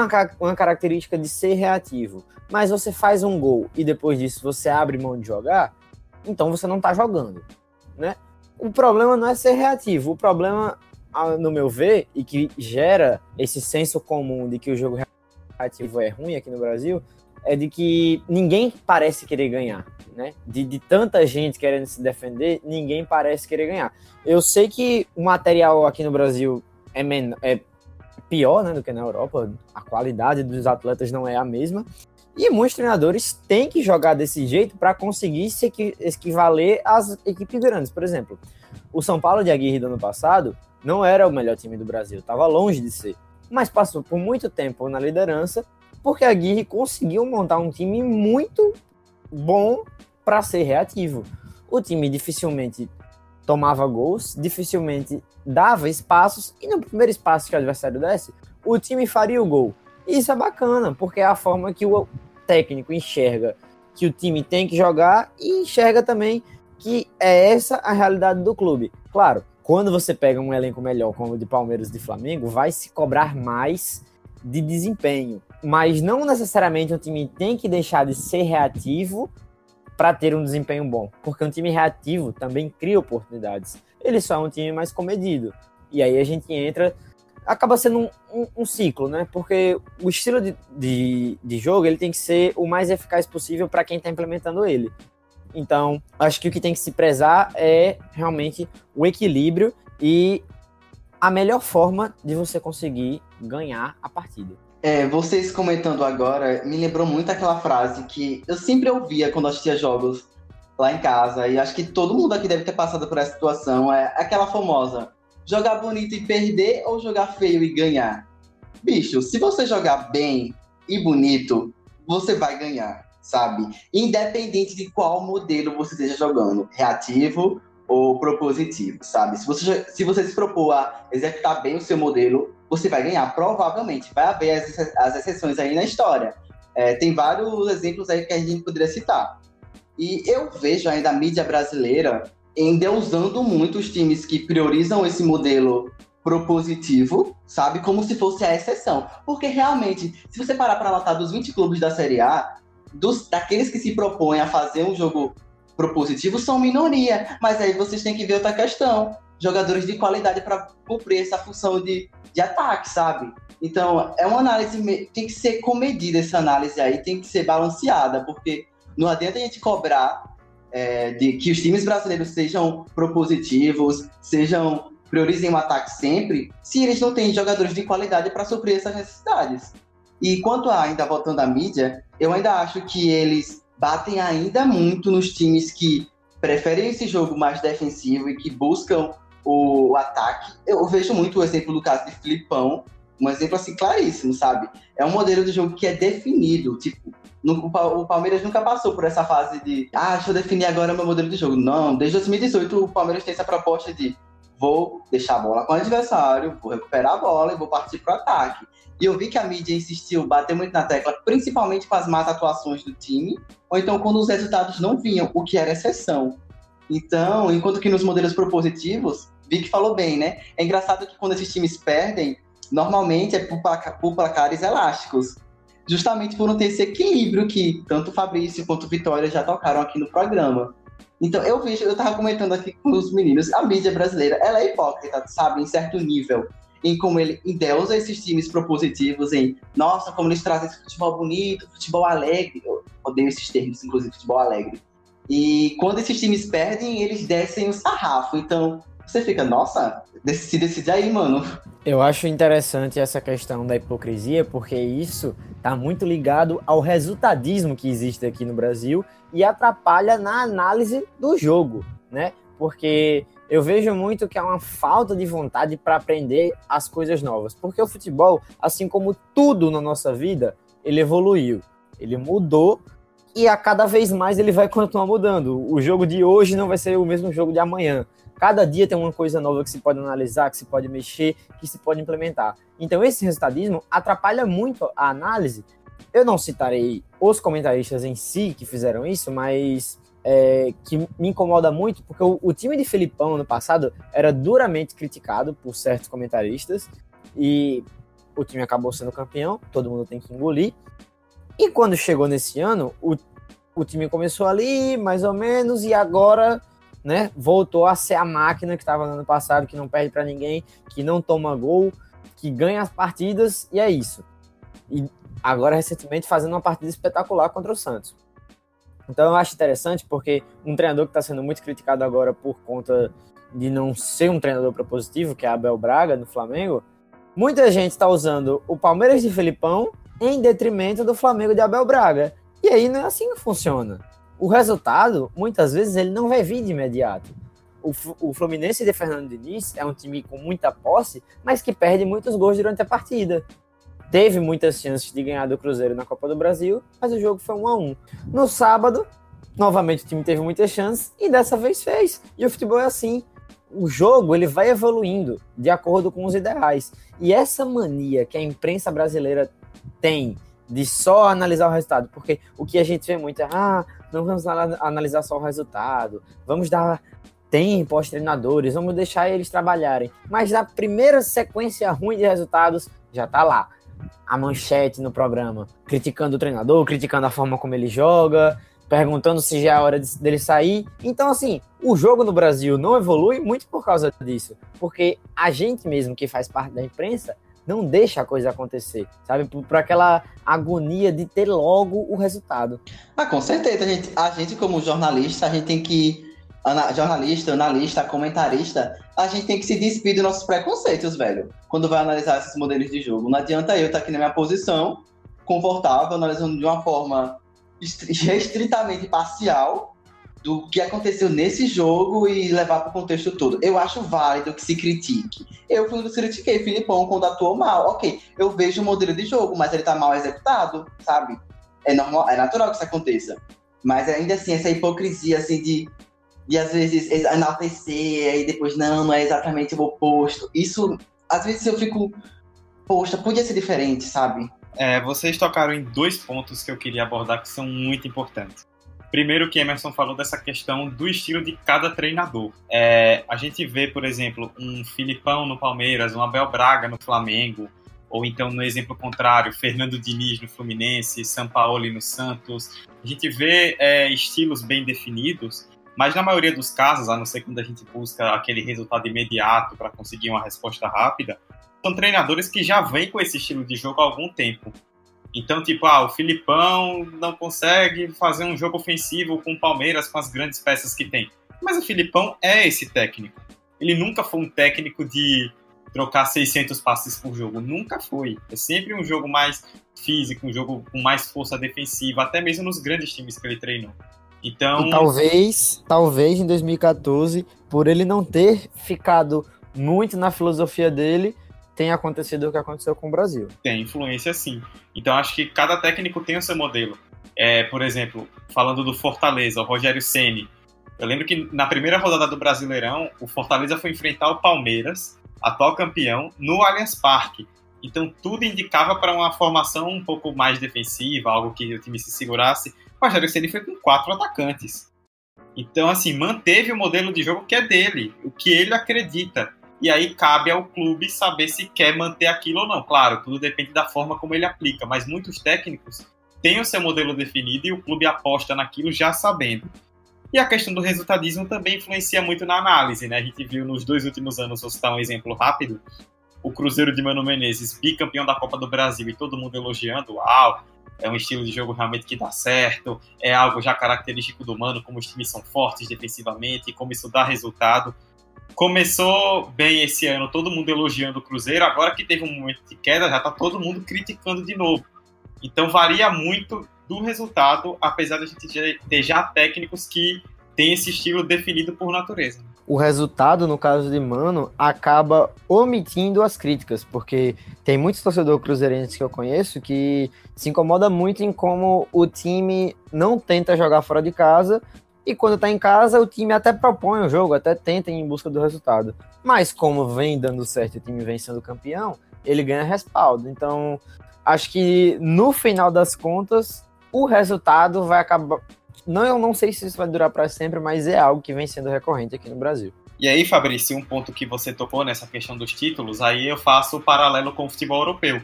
uma característica de ser reativo, mas você faz um gol e depois disso você abre mão de jogar, então você não tá jogando, né? O problema não é ser reativo, o problema, no meu ver, e que gera esse senso comum de que o jogo é ruim aqui no Brasil é de que ninguém parece querer ganhar, né? De, de tanta gente querendo se defender, ninguém parece querer ganhar. Eu sei que o material aqui no Brasil é, é pior né, do que na Europa, a qualidade dos atletas não é a mesma, e muitos treinadores têm que jogar desse jeito para conseguir se equivaler às equipes grandes. Por exemplo, o São Paulo de Aguirre do ano passado não era o melhor time do Brasil, estava longe de ser mas passou por muito tempo na liderança, porque a Aguirre conseguiu montar um time muito bom para ser reativo. O time dificilmente tomava gols, dificilmente dava espaços, e no primeiro espaço que o adversário desse, o time faria o gol. Isso é bacana, porque é a forma que o técnico enxerga que o time tem que jogar e enxerga também que é essa a realidade do clube. Claro, quando você pega um elenco melhor como o de Palmeiras e de Flamengo, vai se cobrar mais de desempenho. Mas não necessariamente um time tem que deixar de ser reativo para ter um desempenho bom, porque um time reativo também cria oportunidades. Ele só é um time mais comedido. E aí a gente entra. Acaba sendo um, um, um ciclo, né? Porque o estilo de, de, de jogo ele tem que ser o mais eficaz possível para quem está implementando ele. Então, acho que o que tem que se prezar é realmente o equilíbrio e a melhor forma de você conseguir ganhar a partida. É, vocês comentando agora me lembrou muito aquela frase que eu sempre ouvia quando assistia jogos lá em casa, e acho que todo mundo aqui deve ter passado por essa situação, é aquela famosa, jogar bonito e perder ou jogar feio e ganhar? Bicho, se você jogar bem e bonito, você vai ganhar sabe? Independente de qual modelo você esteja jogando, reativo ou propositivo, sabe? Se você, se você se propor a executar bem o seu modelo, você vai ganhar, provavelmente. Vai haver as, as exceções aí na história. É, tem vários exemplos aí que a gente poderia citar. E eu vejo ainda a mídia brasileira endeusando muito os times que priorizam esse modelo propositivo, sabe? Como se fosse a exceção. Porque realmente, se você parar para notar dos 20 clubes da Série A, dos, daqueles que se propõem a fazer um jogo propositivo são minoria. Mas aí vocês têm que ver outra questão. Jogadores de qualidade para cumprir essa função de, de ataque, sabe? Então, é uma análise, tem que ser comedida essa análise aí, tem que ser balanceada, porque não adianta a gente cobrar é, de que os times brasileiros sejam propositivos, sejam priorizem o ataque sempre, se eles não têm jogadores de qualidade para suprir essas necessidades. E quanto a, ainda voltando à mídia, eu ainda acho que eles batem ainda muito nos times que preferem esse jogo mais defensivo e que buscam o, ataque. Eu vejo muito o exemplo do caso de Filipão, um exemplo assim claríssimo, sabe? É um modelo de jogo que é definido, tipo, o Palmeiras nunca passou por essa fase de, ah, deixa eu definir agora o meu modelo de jogo. Não, desde 2018 o Palmeiras tem essa proposta de vou deixar a bola com o adversário, vou recuperar a bola e vou partir para o ataque. E eu vi que a mídia insistiu, bateu muito na tecla, principalmente com as más atuações do time, ou então quando os resultados não vinham, o que era exceção. Então, enquanto que nos modelos propositivos, vi que falou bem, né? É engraçado que quando esses times perdem, normalmente é por, por placares elásticos. Justamente por não ter esse equilíbrio que tanto Fabrício quanto Vitória já tocaram aqui no programa. Então, eu vejo, eu tava comentando aqui com os meninos, a mídia brasileira, ela é hipócrita, sabe, em certo nível. em como ele endeusa esses times propositivos, em nossa, como eles trazem esse futebol bonito, futebol alegre. Eu odeio esses termos, inclusive futebol alegre. E quando esses times perdem, eles descem o sarrafo. Então, você fica, nossa, se decide aí, mano. Eu acho interessante essa questão da hipocrisia, porque isso está muito ligado ao resultadismo que existe aqui no Brasil e atrapalha na análise do jogo, né? Porque eu vejo muito que há uma falta de vontade para aprender as coisas novas. Porque o futebol, assim como tudo na nossa vida, ele evoluiu, ele mudou e a cada vez mais ele vai continuar mudando. O jogo de hoje não vai ser o mesmo jogo de amanhã. Cada dia tem uma coisa nova que se pode analisar, que se pode mexer, que se pode implementar. Então, esse resultadismo atrapalha muito a análise. Eu não citarei os comentaristas em si que fizeram isso, mas é, que me incomoda muito, porque o, o, time de Felipão no passado era duramente criticado por certos comentaristas, e o time acabou sendo campeão, todo mundo tem que engolir. E quando chegou nesse ano, o, o time começou ali, mais ou menos, e agora né? Voltou a ser a máquina que estava no ano passado, que não perde para ninguém, que não toma gol, que ganha as partidas e é isso. E agora recentemente fazendo uma partida espetacular contra o Santos. Então eu acho interessante porque um treinador que está sendo muito criticado agora por conta de não ser um treinador propositivo, que é Abel Braga no Flamengo, muita gente está usando o Palmeiras de Felipão em detrimento do Flamengo de Abel Braga. E aí não é assim que funciona o resultado, muitas vezes, ele não vai vir de imediato. O, Fluminense de Fernando Diniz é um time com muita posse, mas que perde muitos gols durante a partida. Teve muitas chances de ganhar do Cruzeiro na Copa do Brasil, mas o jogo foi 1 a 1 No sábado, novamente o time teve muitas chances e dessa vez fez. E o futebol é assim. O jogo ele vai evoluindo de acordo com os ideais. E essa mania que a imprensa brasileira tem de só analisar o resultado, porque o que a gente vê muito é, ah, não vamos analisar só o resultado, vamos dar tempo aos treinadores, vamos deixar eles trabalharem. Mas na primeira sequência ruim de resultados, já tá lá a manchete no programa, criticando o treinador, criticando a forma como ele joga, perguntando se já é hora de, dele sair. Então, assim, o jogo no Brasil não evolui muito por causa disso, porque a gente mesmo que faz parte da imprensa não deixa a coisa acontecer, sabe? Por, por, aquela agonia de ter logo o resultado. Ah, com certeza. A gente, a gente como jornalista, a gente tem que. Ana, jornalista, analista, comentarista, a gente tem que se despir dos nossos preconceitos, velho. Quando vai analisar esses modelos de jogo. Não adianta eu estar aqui na minha posição, confortável, analisando de uma forma estritamente parcial, do que aconteceu nesse jogo e levar para o contexto todo. Eu acho válido que se critique. Eu fui critiquei Filipão quando atuou mal. Ok, eu vejo o modelo de jogo, mas ele está mal executado, sabe? É normal, é natural que isso aconteça. Mas ainda assim, essa hipocrisia assim de, de às vezes enaltecer e depois não, não é exatamente o oposto. Isso, às vezes eu fico, poxa, podia ser diferente, sabe? É, vocês tocaram em dois pontos que eu queria abordar que são muito importantes. Primeiro que Emerson falou dessa questão do estilo de cada treinador. É, a gente vê, por exemplo, um Filipão no Palmeiras, um Abel Braga no Flamengo, ou então, no exemplo contrário, Fernando Diniz no Fluminense, Sampaoli no Santos. A gente vê é, estilos bem definidos, mas na maioria dos casos, a não ser quando a gente busca aquele resultado imediato para conseguir uma resposta rápida, são treinadores que já vêm com esse estilo de jogo há algum tempo. Então, tipo, ah, o Filipão não consegue fazer um jogo ofensivo com o Palmeiras com as grandes peças que tem. Mas o Filipão é esse técnico. Ele nunca foi um técnico de trocar 600 passes por jogo. Nunca foi. É sempre um jogo mais físico, um jogo com mais força defensiva, até mesmo nos grandes times que ele treinou. Então. E talvez, talvez em 2014, por ele não ter ficado muito na filosofia dele, tem acontecido o que aconteceu com o Brasil. Tem influência sim. Então acho que cada técnico tem o seu modelo. É, por exemplo, falando do Fortaleza, o Rogério Ceni. Eu lembro que na primeira rodada do Brasileirão, o Fortaleza foi enfrentar o Palmeiras, atual campeão, no Allianz Parque. Então tudo indicava para uma formação um pouco mais defensiva, algo que o time se segurasse. O Rogério Ceni foi com quatro atacantes. Então, assim, manteve o modelo de jogo que é dele, o que ele acredita e aí cabe ao clube saber se quer manter aquilo ou não. Claro, tudo depende da forma como ele aplica, mas muitos técnicos têm o seu modelo definido e o clube aposta naquilo já sabendo. E a questão do resultadismo também influencia muito na análise, né? A gente viu nos dois últimos anos, vou citar um exemplo rápido, o Cruzeiro de Mano Menezes, bicampeão da Copa do Brasil, e todo mundo elogiando, uau, é um estilo de jogo realmente que dá certo, é algo já característico do Mano, como os times são fortes defensivamente, como isso dá resultado. Começou bem esse ano, todo mundo elogiando o Cruzeiro, agora que teve um momento de queda, já tá todo mundo criticando de novo. Então varia muito do resultado, apesar de a gente ter já técnicos que têm esse estilo definido por natureza o resultado, no caso de Mano, acaba omitindo as críticas, porque tem muitos torcedores cruzeirenses que eu conheço que se incomoda muito em como o time não tenta jogar fora de casa e quando está em casa o time até propõe o jogo, até tenta em busca do resultado. Mas como vem dando certo e o time vem sendo campeão, ele ganha respaldo. Então, acho que no final das contas, o resultado vai acabar não, eu não sei se isso vai durar para sempre, mas é algo que vem sendo recorrente aqui no Brasil. E aí, Fabrício, um ponto que você tocou nessa questão dos títulos, aí eu faço o paralelo com o futebol europeu.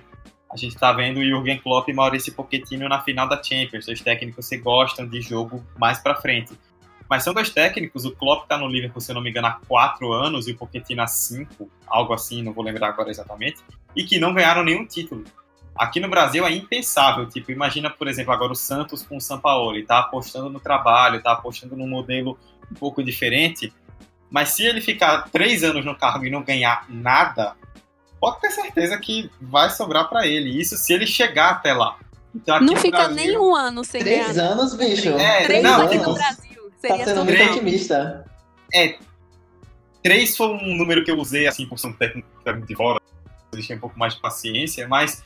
A gente está vendo Jürgen Klopp e Maurício Pochettino na final da Champions, dois técnicos que gostam de jogo mais para frente. Mas são dois técnicos, o Klopp está no Liverpool, se eu não me engano, há quatro anos e o Pochettino há cinco, algo assim, não vou lembrar agora exatamente, e que não ganharam nenhum título. Aqui no Brasil é impensável. Tipo, imagina, por exemplo, agora o Santos com o Sampaoli, tá apostando no trabalho, tá apostando num modelo um pouco diferente. Mas se ele ficar três anos no cargo e não ganhar nada, pode ter certeza que vai sobrar para ele. Isso se ele chegar até lá. Então, não fica Brasil, nem um ano sem três ganhar. Três anos, bicho. É, três não, aqui no Brasil. Seria tá sendo muito otimista. É. Três foi um número que eu usei, assim, por ser um técnico de fora. Existia um pouco mais de paciência, mas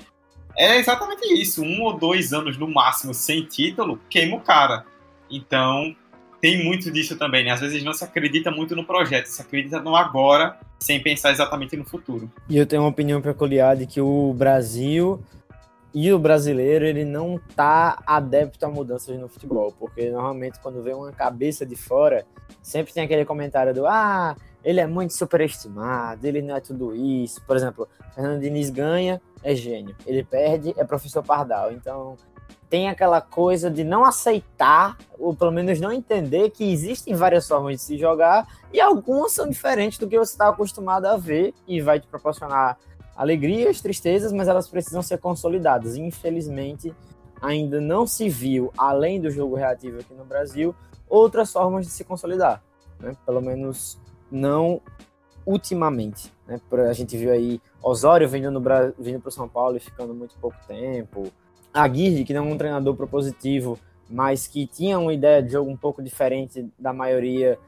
é exatamente isso. Um ou dois anos no máximo sem título, queima o cara. Então, tem muito disso também, né? Às vezes não se acredita muito no projeto, se acredita no agora, sem pensar exatamente no futuro. E eu tenho uma opinião peculiar de que o Brasil e o brasileiro, ele não tá adepto a mudanças no futebol, porque normalmente quando vem uma cabeça de fora, sempre tem aquele comentário do ah, ele é muito superestimado, ele não é tudo isso. Por exemplo, Fernando Diniz ganha, é gênio. Ele perde, é professor Pardal. Então, tem aquela coisa de não aceitar, ou pelo menos não entender que existem várias formas de se jogar e algumas são diferentes do que você está acostumado a ver e vai te proporcionar alegrias, tristezas, mas elas precisam ser consolidadas. Infelizmente, ainda não se viu, além do jogo reativo aqui no Brasil, outras formas de se consolidar. Né? Pelo menos não ultimamente. Né? A gente viu aí Osório vindo para o São Paulo e ficando muito pouco tempo. Aguirre, que não é um treinador propositivo, mas que tinha uma ideia de jogo um pouco diferente da maioria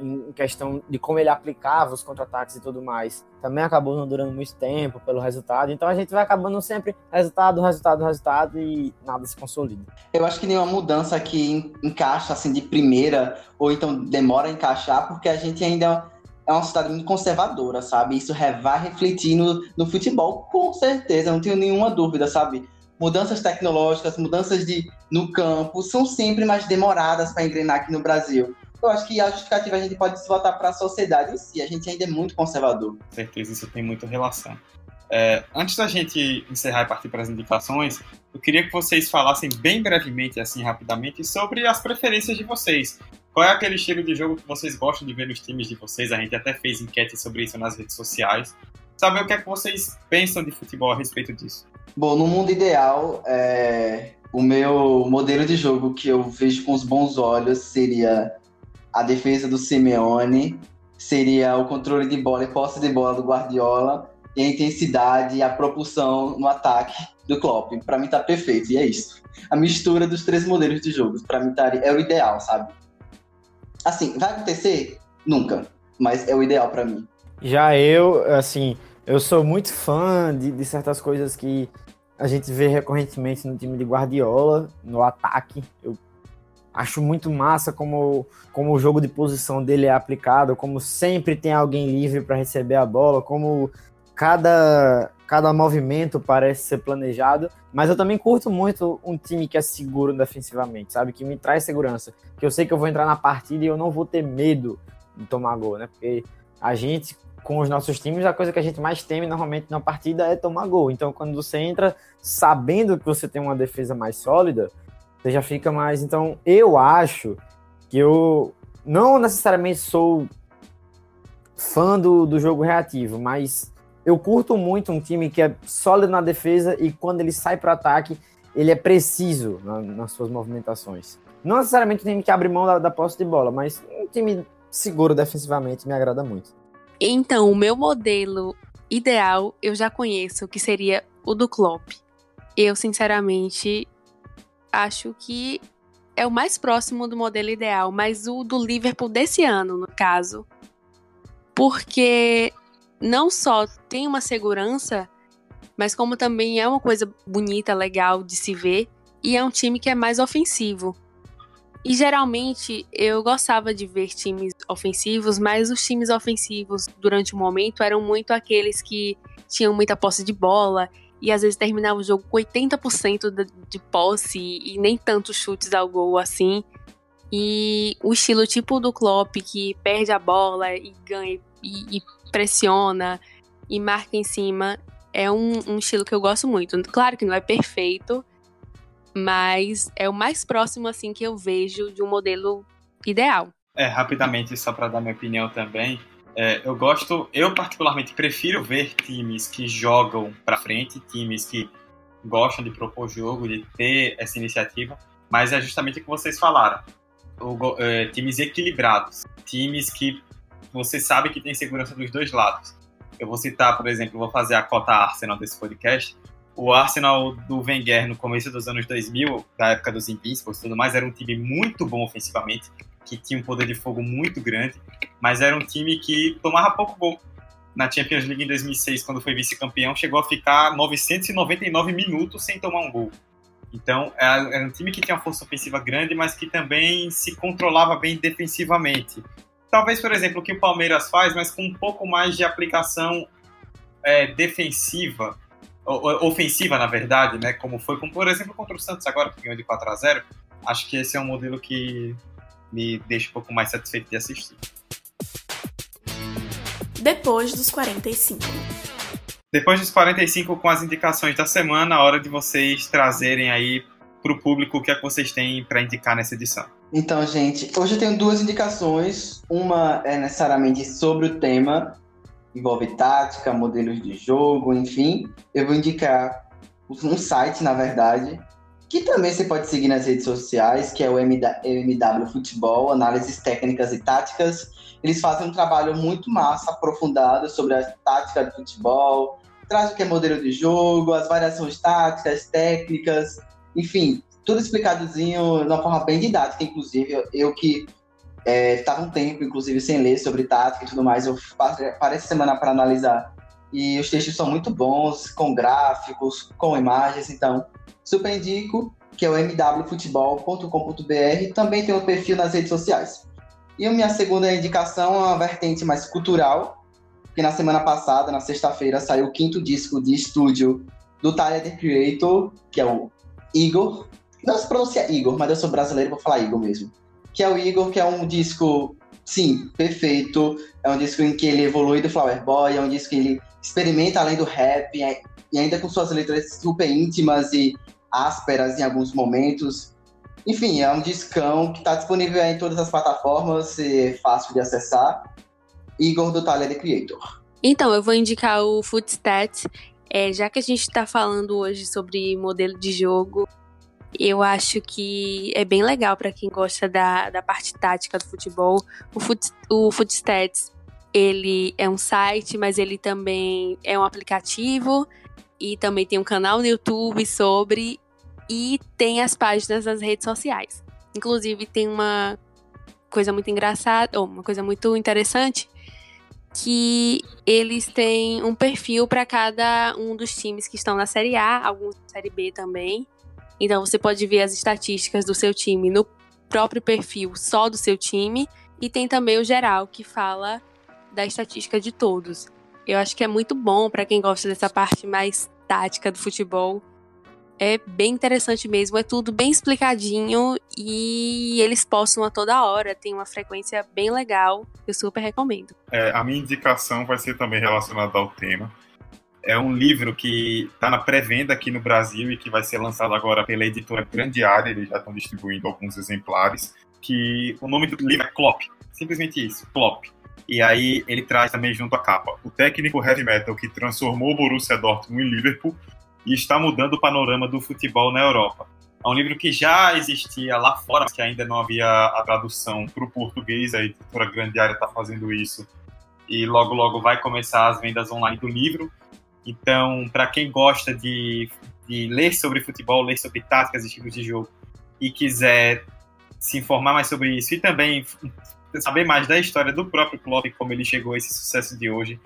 em questão de como ele aplicava os contra-ataques e tudo mais. Também acabou não durando muito tempo pelo resultado. Então a gente vai acabando sempre resultado, resultado, resultado e nada se consolida. Eu acho que nenhuma mudança aqui encaixa assim de primeira ou então demora a encaixar porque a gente ainda é uma cidade muito conservadora, sabe? Isso vai refletir no, no futebol, com certeza, não tenho nenhuma dúvida, sabe? Mudanças tecnológicas, mudanças de, no campo, são sempre mais demoradas para engrenar aqui no Brasil. Eu acho que a justificativa a gente pode se voltar para a sociedade em si, a gente ainda é muito conservador. Com certeza, isso tem muita relação. É, antes da gente encerrar e partir para as indicações, eu queria que vocês falassem bem brevemente, assim, rapidamente, sobre as preferências de vocês. Qual é aquele estilo de jogo que vocês gostam de ver nos times de vocês? A gente até fez enquete sobre isso nas redes sociais. Saber o que é que vocês pensam de futebol a respeito disso. Bom, no mundo ideal, é... o meu modelo de jogo que eu vejo com os bons olhos seria a defesa do Simeone, seria o controle de bola e posse de bola do Guardiola, e a intensidade e a propulsão no ataque do Klopp. Para mim tá perfeito, e é isso. A mistura dos três modelos de jogo, para mim tá, é o ideal, sabe? Assim, vai acontecer? Nunca. Mas é o ideal para mim. Já eu, assim, eu sou muito fã de, de, certas coisas que a gente vê recorrentemente no time de Guardiola, no ataque. Eu acho muito massa como, como o jogo de posição dele é aplicado, como sempre tem alguém livre para receber a bola, como cada, cada movimento parece ser planejado, mas eu também curto muito um time que é seguro defensivamente, sabe? Que me traz segurança. Que eu sei que eu vou entrar na partida e eu não vou ter medo de tomar gol, né? Porque a gente, com os nossos times, a coisa que a gente mais teme normalmente na partida é tomar gol. Então, quando você entra sabendo que você tem uma defesa mais sólida, você já fica mais. Então, eu acho que eu não necessariamente sou fã do, do jogo reativo, mas Eu curto muito um time que é sólido na defesa e quando ele sai para ataque, ele é preciso na, nas suas movimentações. Não necessariamente um time que abre mão da, da posse de bola, mas um time seguro defensivamente me agrada muito. Então, o meu modelo ideal eu já conheço, que seria o do Klopp. Eu, sinceramente, acho que é o mais próximo do modelo ideal, mas o do Liverpool desse ano, no caso. Porque não só tem uma segurança, mas como também é uma coisa bonita, legal de se ver, e é um time que é mais ofensivo. E geralmente eu gostava de ver times ofensivos, mas os times ofensivos durante o momento eram muito aqueles que tinham muita posse de bola e às vezes terminava o jogo com 80% de posse e nem tantos chutes ao gol assim. E o estilo tipo do Klopp, que perde a bola e ganha e, e pressiona e marca em cima, é um, um, estilo que eu gosto muito. Claro que não é perfeito, mas é o mais próximo assim que eu vejo de um modelo ideal. É, rapidamente, só para dar minha opinião também, é, eu gosto, eu particularmente prefiro ver times que jogam para frente, times que gostam de propor jogo, de ter essa iniciativa, mas é justamente o que vocês falaram. O, é, times equilibrados, times que você sabe que tem segurança dos dois lados. Eu vou citar, por exemplo, vou fazer a cota Arsenal desse podcast. O Arsenal do Wenger no começo dos anos 2000, da época dos Invincibles e tudo mais, era um time muito bom ofensivamente, que tinha um poder de fogo muito grande, mas era um time que tomava pouco gol. Na Champions League em 2006, quando foi vice-campeão, chegou a ficar 999 minutos sem tomar um gol. Então, era um time que tinha uma força ofensiva grande, mas que também se controlava bem defensivamente. Talvez, por exemplo, o que o Palmeiras faz, mas com um pouco mais de aplicação é, defensiva, ofensiva, na verdade, né? Como foi, como, por exemplo, contra o Santos agora, que ganhou de 4 a 0 Acho que esse é um modelo que me deixa um pouco mais satisfeito de assistir. Depois dos 45. Depois dos 45, com as indicações da semana, a hora de vocês trazerem aí para o público o que é que vocês têm para indicar nessa edição. Então, gente, hoje eu tenho duas indicações. Uma é necessariamente sobre o tema, envolve tática, modelos de jogo, enfim. Eu vou indicar um site, na verdade, que também você pode seguir nas redes sociais, que é o MW Futebol, Análises Técnicas e Táticas. Eles fazem um trabalho muito massa, aprofundado sobre a tática do futebol, traz o que é modelo de jogo, as variações táticas, técnicas, enfim, tudo explicadozinho de uma forma bem didática, inclusive. Eu, eu que estava é, um tempo, inclusive, sem ler sobre tática e tudo mais, eu parei essa semana para analisar. E os textos são muito bons, com gráficos, com imagens, então super indico, que é o mwfutebol.com.br. Também tem um perfil nas redes sociais. E a minha segunda indicação é uma vertente mais cultural, que na semana passada, na sexta-feira, saiu o quinto disco de estúdio do Tyler, The Creator, que é o Igor. Não se pronuncia Igor, mas eu sou brasileiro, vou falar Igor mesmo. Que é o Igor, que é um disco, sim, perfeito. É um disco em que ele evolui do Flower Boy, é um disco que ele experimenta além do rap, e ainda com suas letras super íntimas e ásperas em alguns momentos. Enfim, é um discão que está disponível em todas as plataformas, é fácil de acessar. Igor do Tyler The Creator. Então, eu vou indicar o Footstats. É, já que a gente está falando hoje sobre modelo de jogo, eu acho que é bem legal para quem gosta da, da parte tática do futebol. O, Foot, o Footstats, ele é um site, mas ele também é um aplicativo e também tem um canal no YouTube sobre e tem as páginas nas redes sociais. Inclusive tem uma coisa muito engraçada, ou uma coisa muito interessante, que eles têm um perfil para cada um dos times que estão na Série A, alguns na Série B também. Então você pode ver as estatísticas do seu time no próprio perfil só do seu time e tem também o geral que fala da estatística de todos. Eu acho que é muito bom para quem gosta dessa parte mais tática do futebol é bem interessante mesmo, é tudo bem explicadinho e eles postam a toda hora, tem uma frequência bem legal, eu super recomendo. É, a minha indicação vai ser também relacionada ao tema. É um livro que está na pré-venda aqui no Brasil e que vai ser lançado agora pela editora Grande Área, eles já estão distribuindo alguns exemplares, que o nome do livro é Klopp, simplesmente isso, Klopp. E aí ele traz também junto a capa o técnico heavy metal que transformou o Borussia Dortmund em Liverpool e está mudando o panorama do futebol na Europa. É um livro que já existia lá fora, que ainda não havia a tradução para o português, a editora Grande Área está fazendo isso. E logo, logo vai começar as vendas online do livro. Então, para quem gosta de, de ler sobre futebol, ler sobre táticas e estilos de jogo, e quiser se informar mais sobre isso e também saber mais da história do próprio Klopp, como ele chegou a esse sucesso de hoje,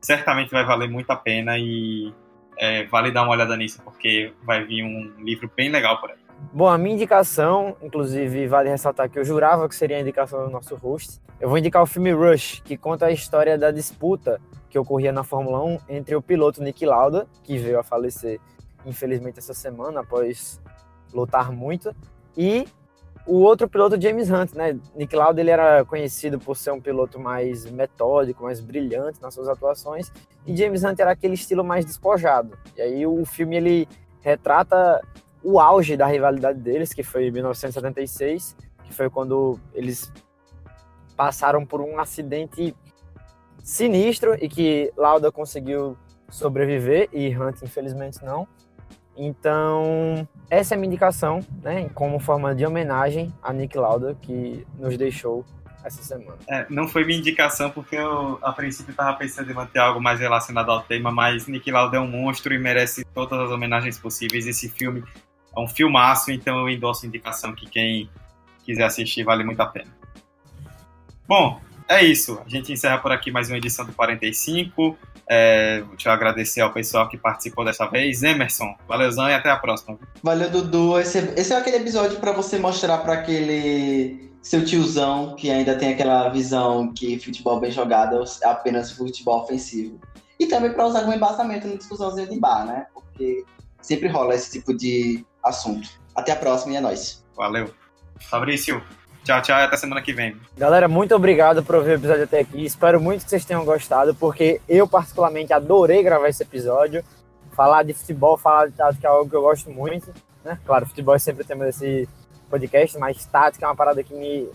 certamente vai valer muito a pena e é, vale dar uma olhada nisso, porque vai vir um livro bem legal por aí. Bom, a minha indicação, inclusive, vale ressaltar que eu jurava que seria a indicação do nosso host. Eu vou indicar o filme Rush, que conta a história da disputa que ocorria na Fórmula 1 entre o piloto Nick Lauda, que veio a falecer, infelizmente, essa semana, após lutar muito, e o outro piloto, James Hunt, né? Nick Lauda ele era conhecido por ser um piloto mais metódico, mais brilhante nas suas atuações, e James Hunt era aquele estilo mais despojado. E aí o filme ele retrata o auge da rivalidade deles, que foi em 1976, que foi quando eles passaram por um acidente sinistro e que Lauda conseguiu sobreviver e Hunt infelizmente não. Então, essa é a minha indicação, né, como forma de homenagem a Nick Lauda, que nos deixou essa semana. É, não foi minha indicação porque eu, a princípio, estava pensando em manter algo mais relacionado ao tema, mas Nick Lauda é um monstro e merece todas as homenagens possíveis. Esse filme é um filmaço, então eu endosso a indicação que quem quiser assistir vale muito a pena. Bom, é isso. A gente encerra por aqui mais uma edição do 45. É, deixa eu agradecer ao pessoal que participou dessa vez. Emerson, valeuzão e até a próxima. Valeu, Dudu. Esse, esse é aquele episódio para você mostrar para aquele seu tiozão que ainda tem aquela visão que futebol bem jogado é apenas futebol ofensivo. E também para usar como embasamento na discussãozinha de bar, né? Porque sempre rola esse tipo de assunto. Até a próxima e é nóis. Valeu. Fabrício, Tchau, tchau e até semana que vem. Galera, muito obrigado por ouvir o episódio até aqui. Espero muito que vocês tenham gostado, porque eu particularmente adorei gravar esse episódio. Falar de futebol, falar de tática é algo que eu gosto muito. Né? Claro, futebol é sempre o tema desse podcast, mas tática é uma parada que me,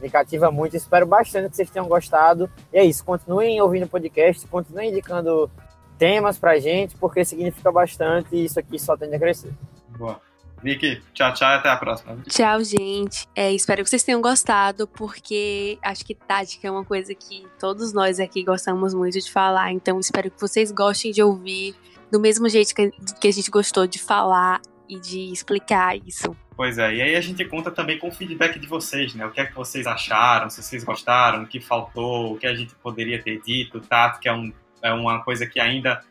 me cativa muito. Espero bastante que vocês tenham gostado. E é isso, continuem ouvindo o podcast, continuem indicando temas pra gente, porque significa bastante e isso aqui só tende a crescer. Boa. Vicky, tchau, tchau e até a próxima. Tchau, gente. É, espero que vocês tenham gostado, porque acho que tática é uma coisa que todos nós aqui gostamos muito de falar. Então, espero que vocês gostem de ouvir do mesmo jeito que, a gente gostou de falar e de explicar isso. Pois é, e aí a gente conta também com o feedback de vocês, né? O que é que vocês acharam, se vocês gostaram, o que faltou, o que a gente poderia ter dito, tática é, um, é uma coisa que ainda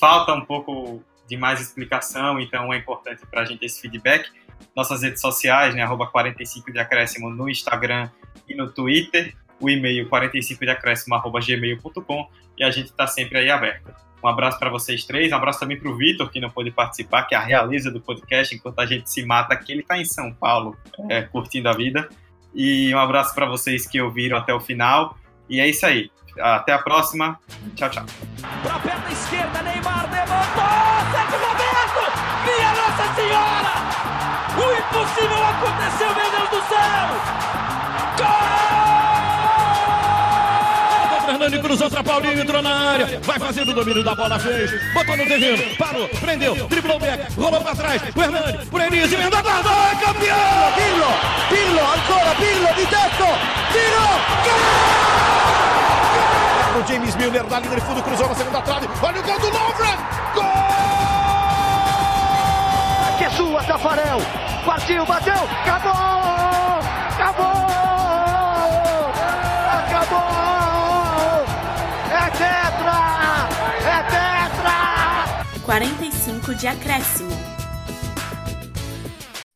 falta um pouco de mais explicação, então é importante para a gente esse feedback. Nossas redes sociais, né, arroba 45 de acréscimo no Instagram e no Twitter, o e-mail 45 de acréscimo arroba gmail.com e a gente está sempre aí aberto. Um abraço para vocês três, um abraço também para o Vitor, que não pôde participar, que é a realiza do podcast, enquanto a gente se mata aqui, ele está em São Paulo, é, curtindo a vida. E um abraço para vocês que ouviram até o final. E é isso aí. Até a próxima. Tchau, tchau. Pra perna esquerda, Neymar levantou! Sérgio Roberto! Minha Nossa Senhora! O impossível aconteceu, meu Deus do céu! Gol! Fernando cruzou para Paulinho, entrou na área, vai fazendo o domínio da bola, fez, botou no terreno, parou, prendeu, driblou o back, rolou para trás, o Hernani, por Enis, emenda guarda, é campeão! Pirlo, Pirlo, ancora Pirlo di tetto, tiro, gol! O James Milner na linha de fundo, cruzou na segunda trave, olha o gol do Lovren, gol! Que é sua, Tafarel, partiu, bateu, acabou, acabou, acabou, é tetra, é tetra! 45 de acréscimo.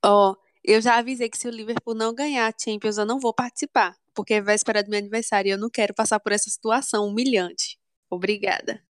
Ó, eu já avisei que se o Liverpool não ganhar a Champions, eu não vou participar, porque é véspera do meu aniversário e eu não quero passar por essa situação humilhante. Obrigada.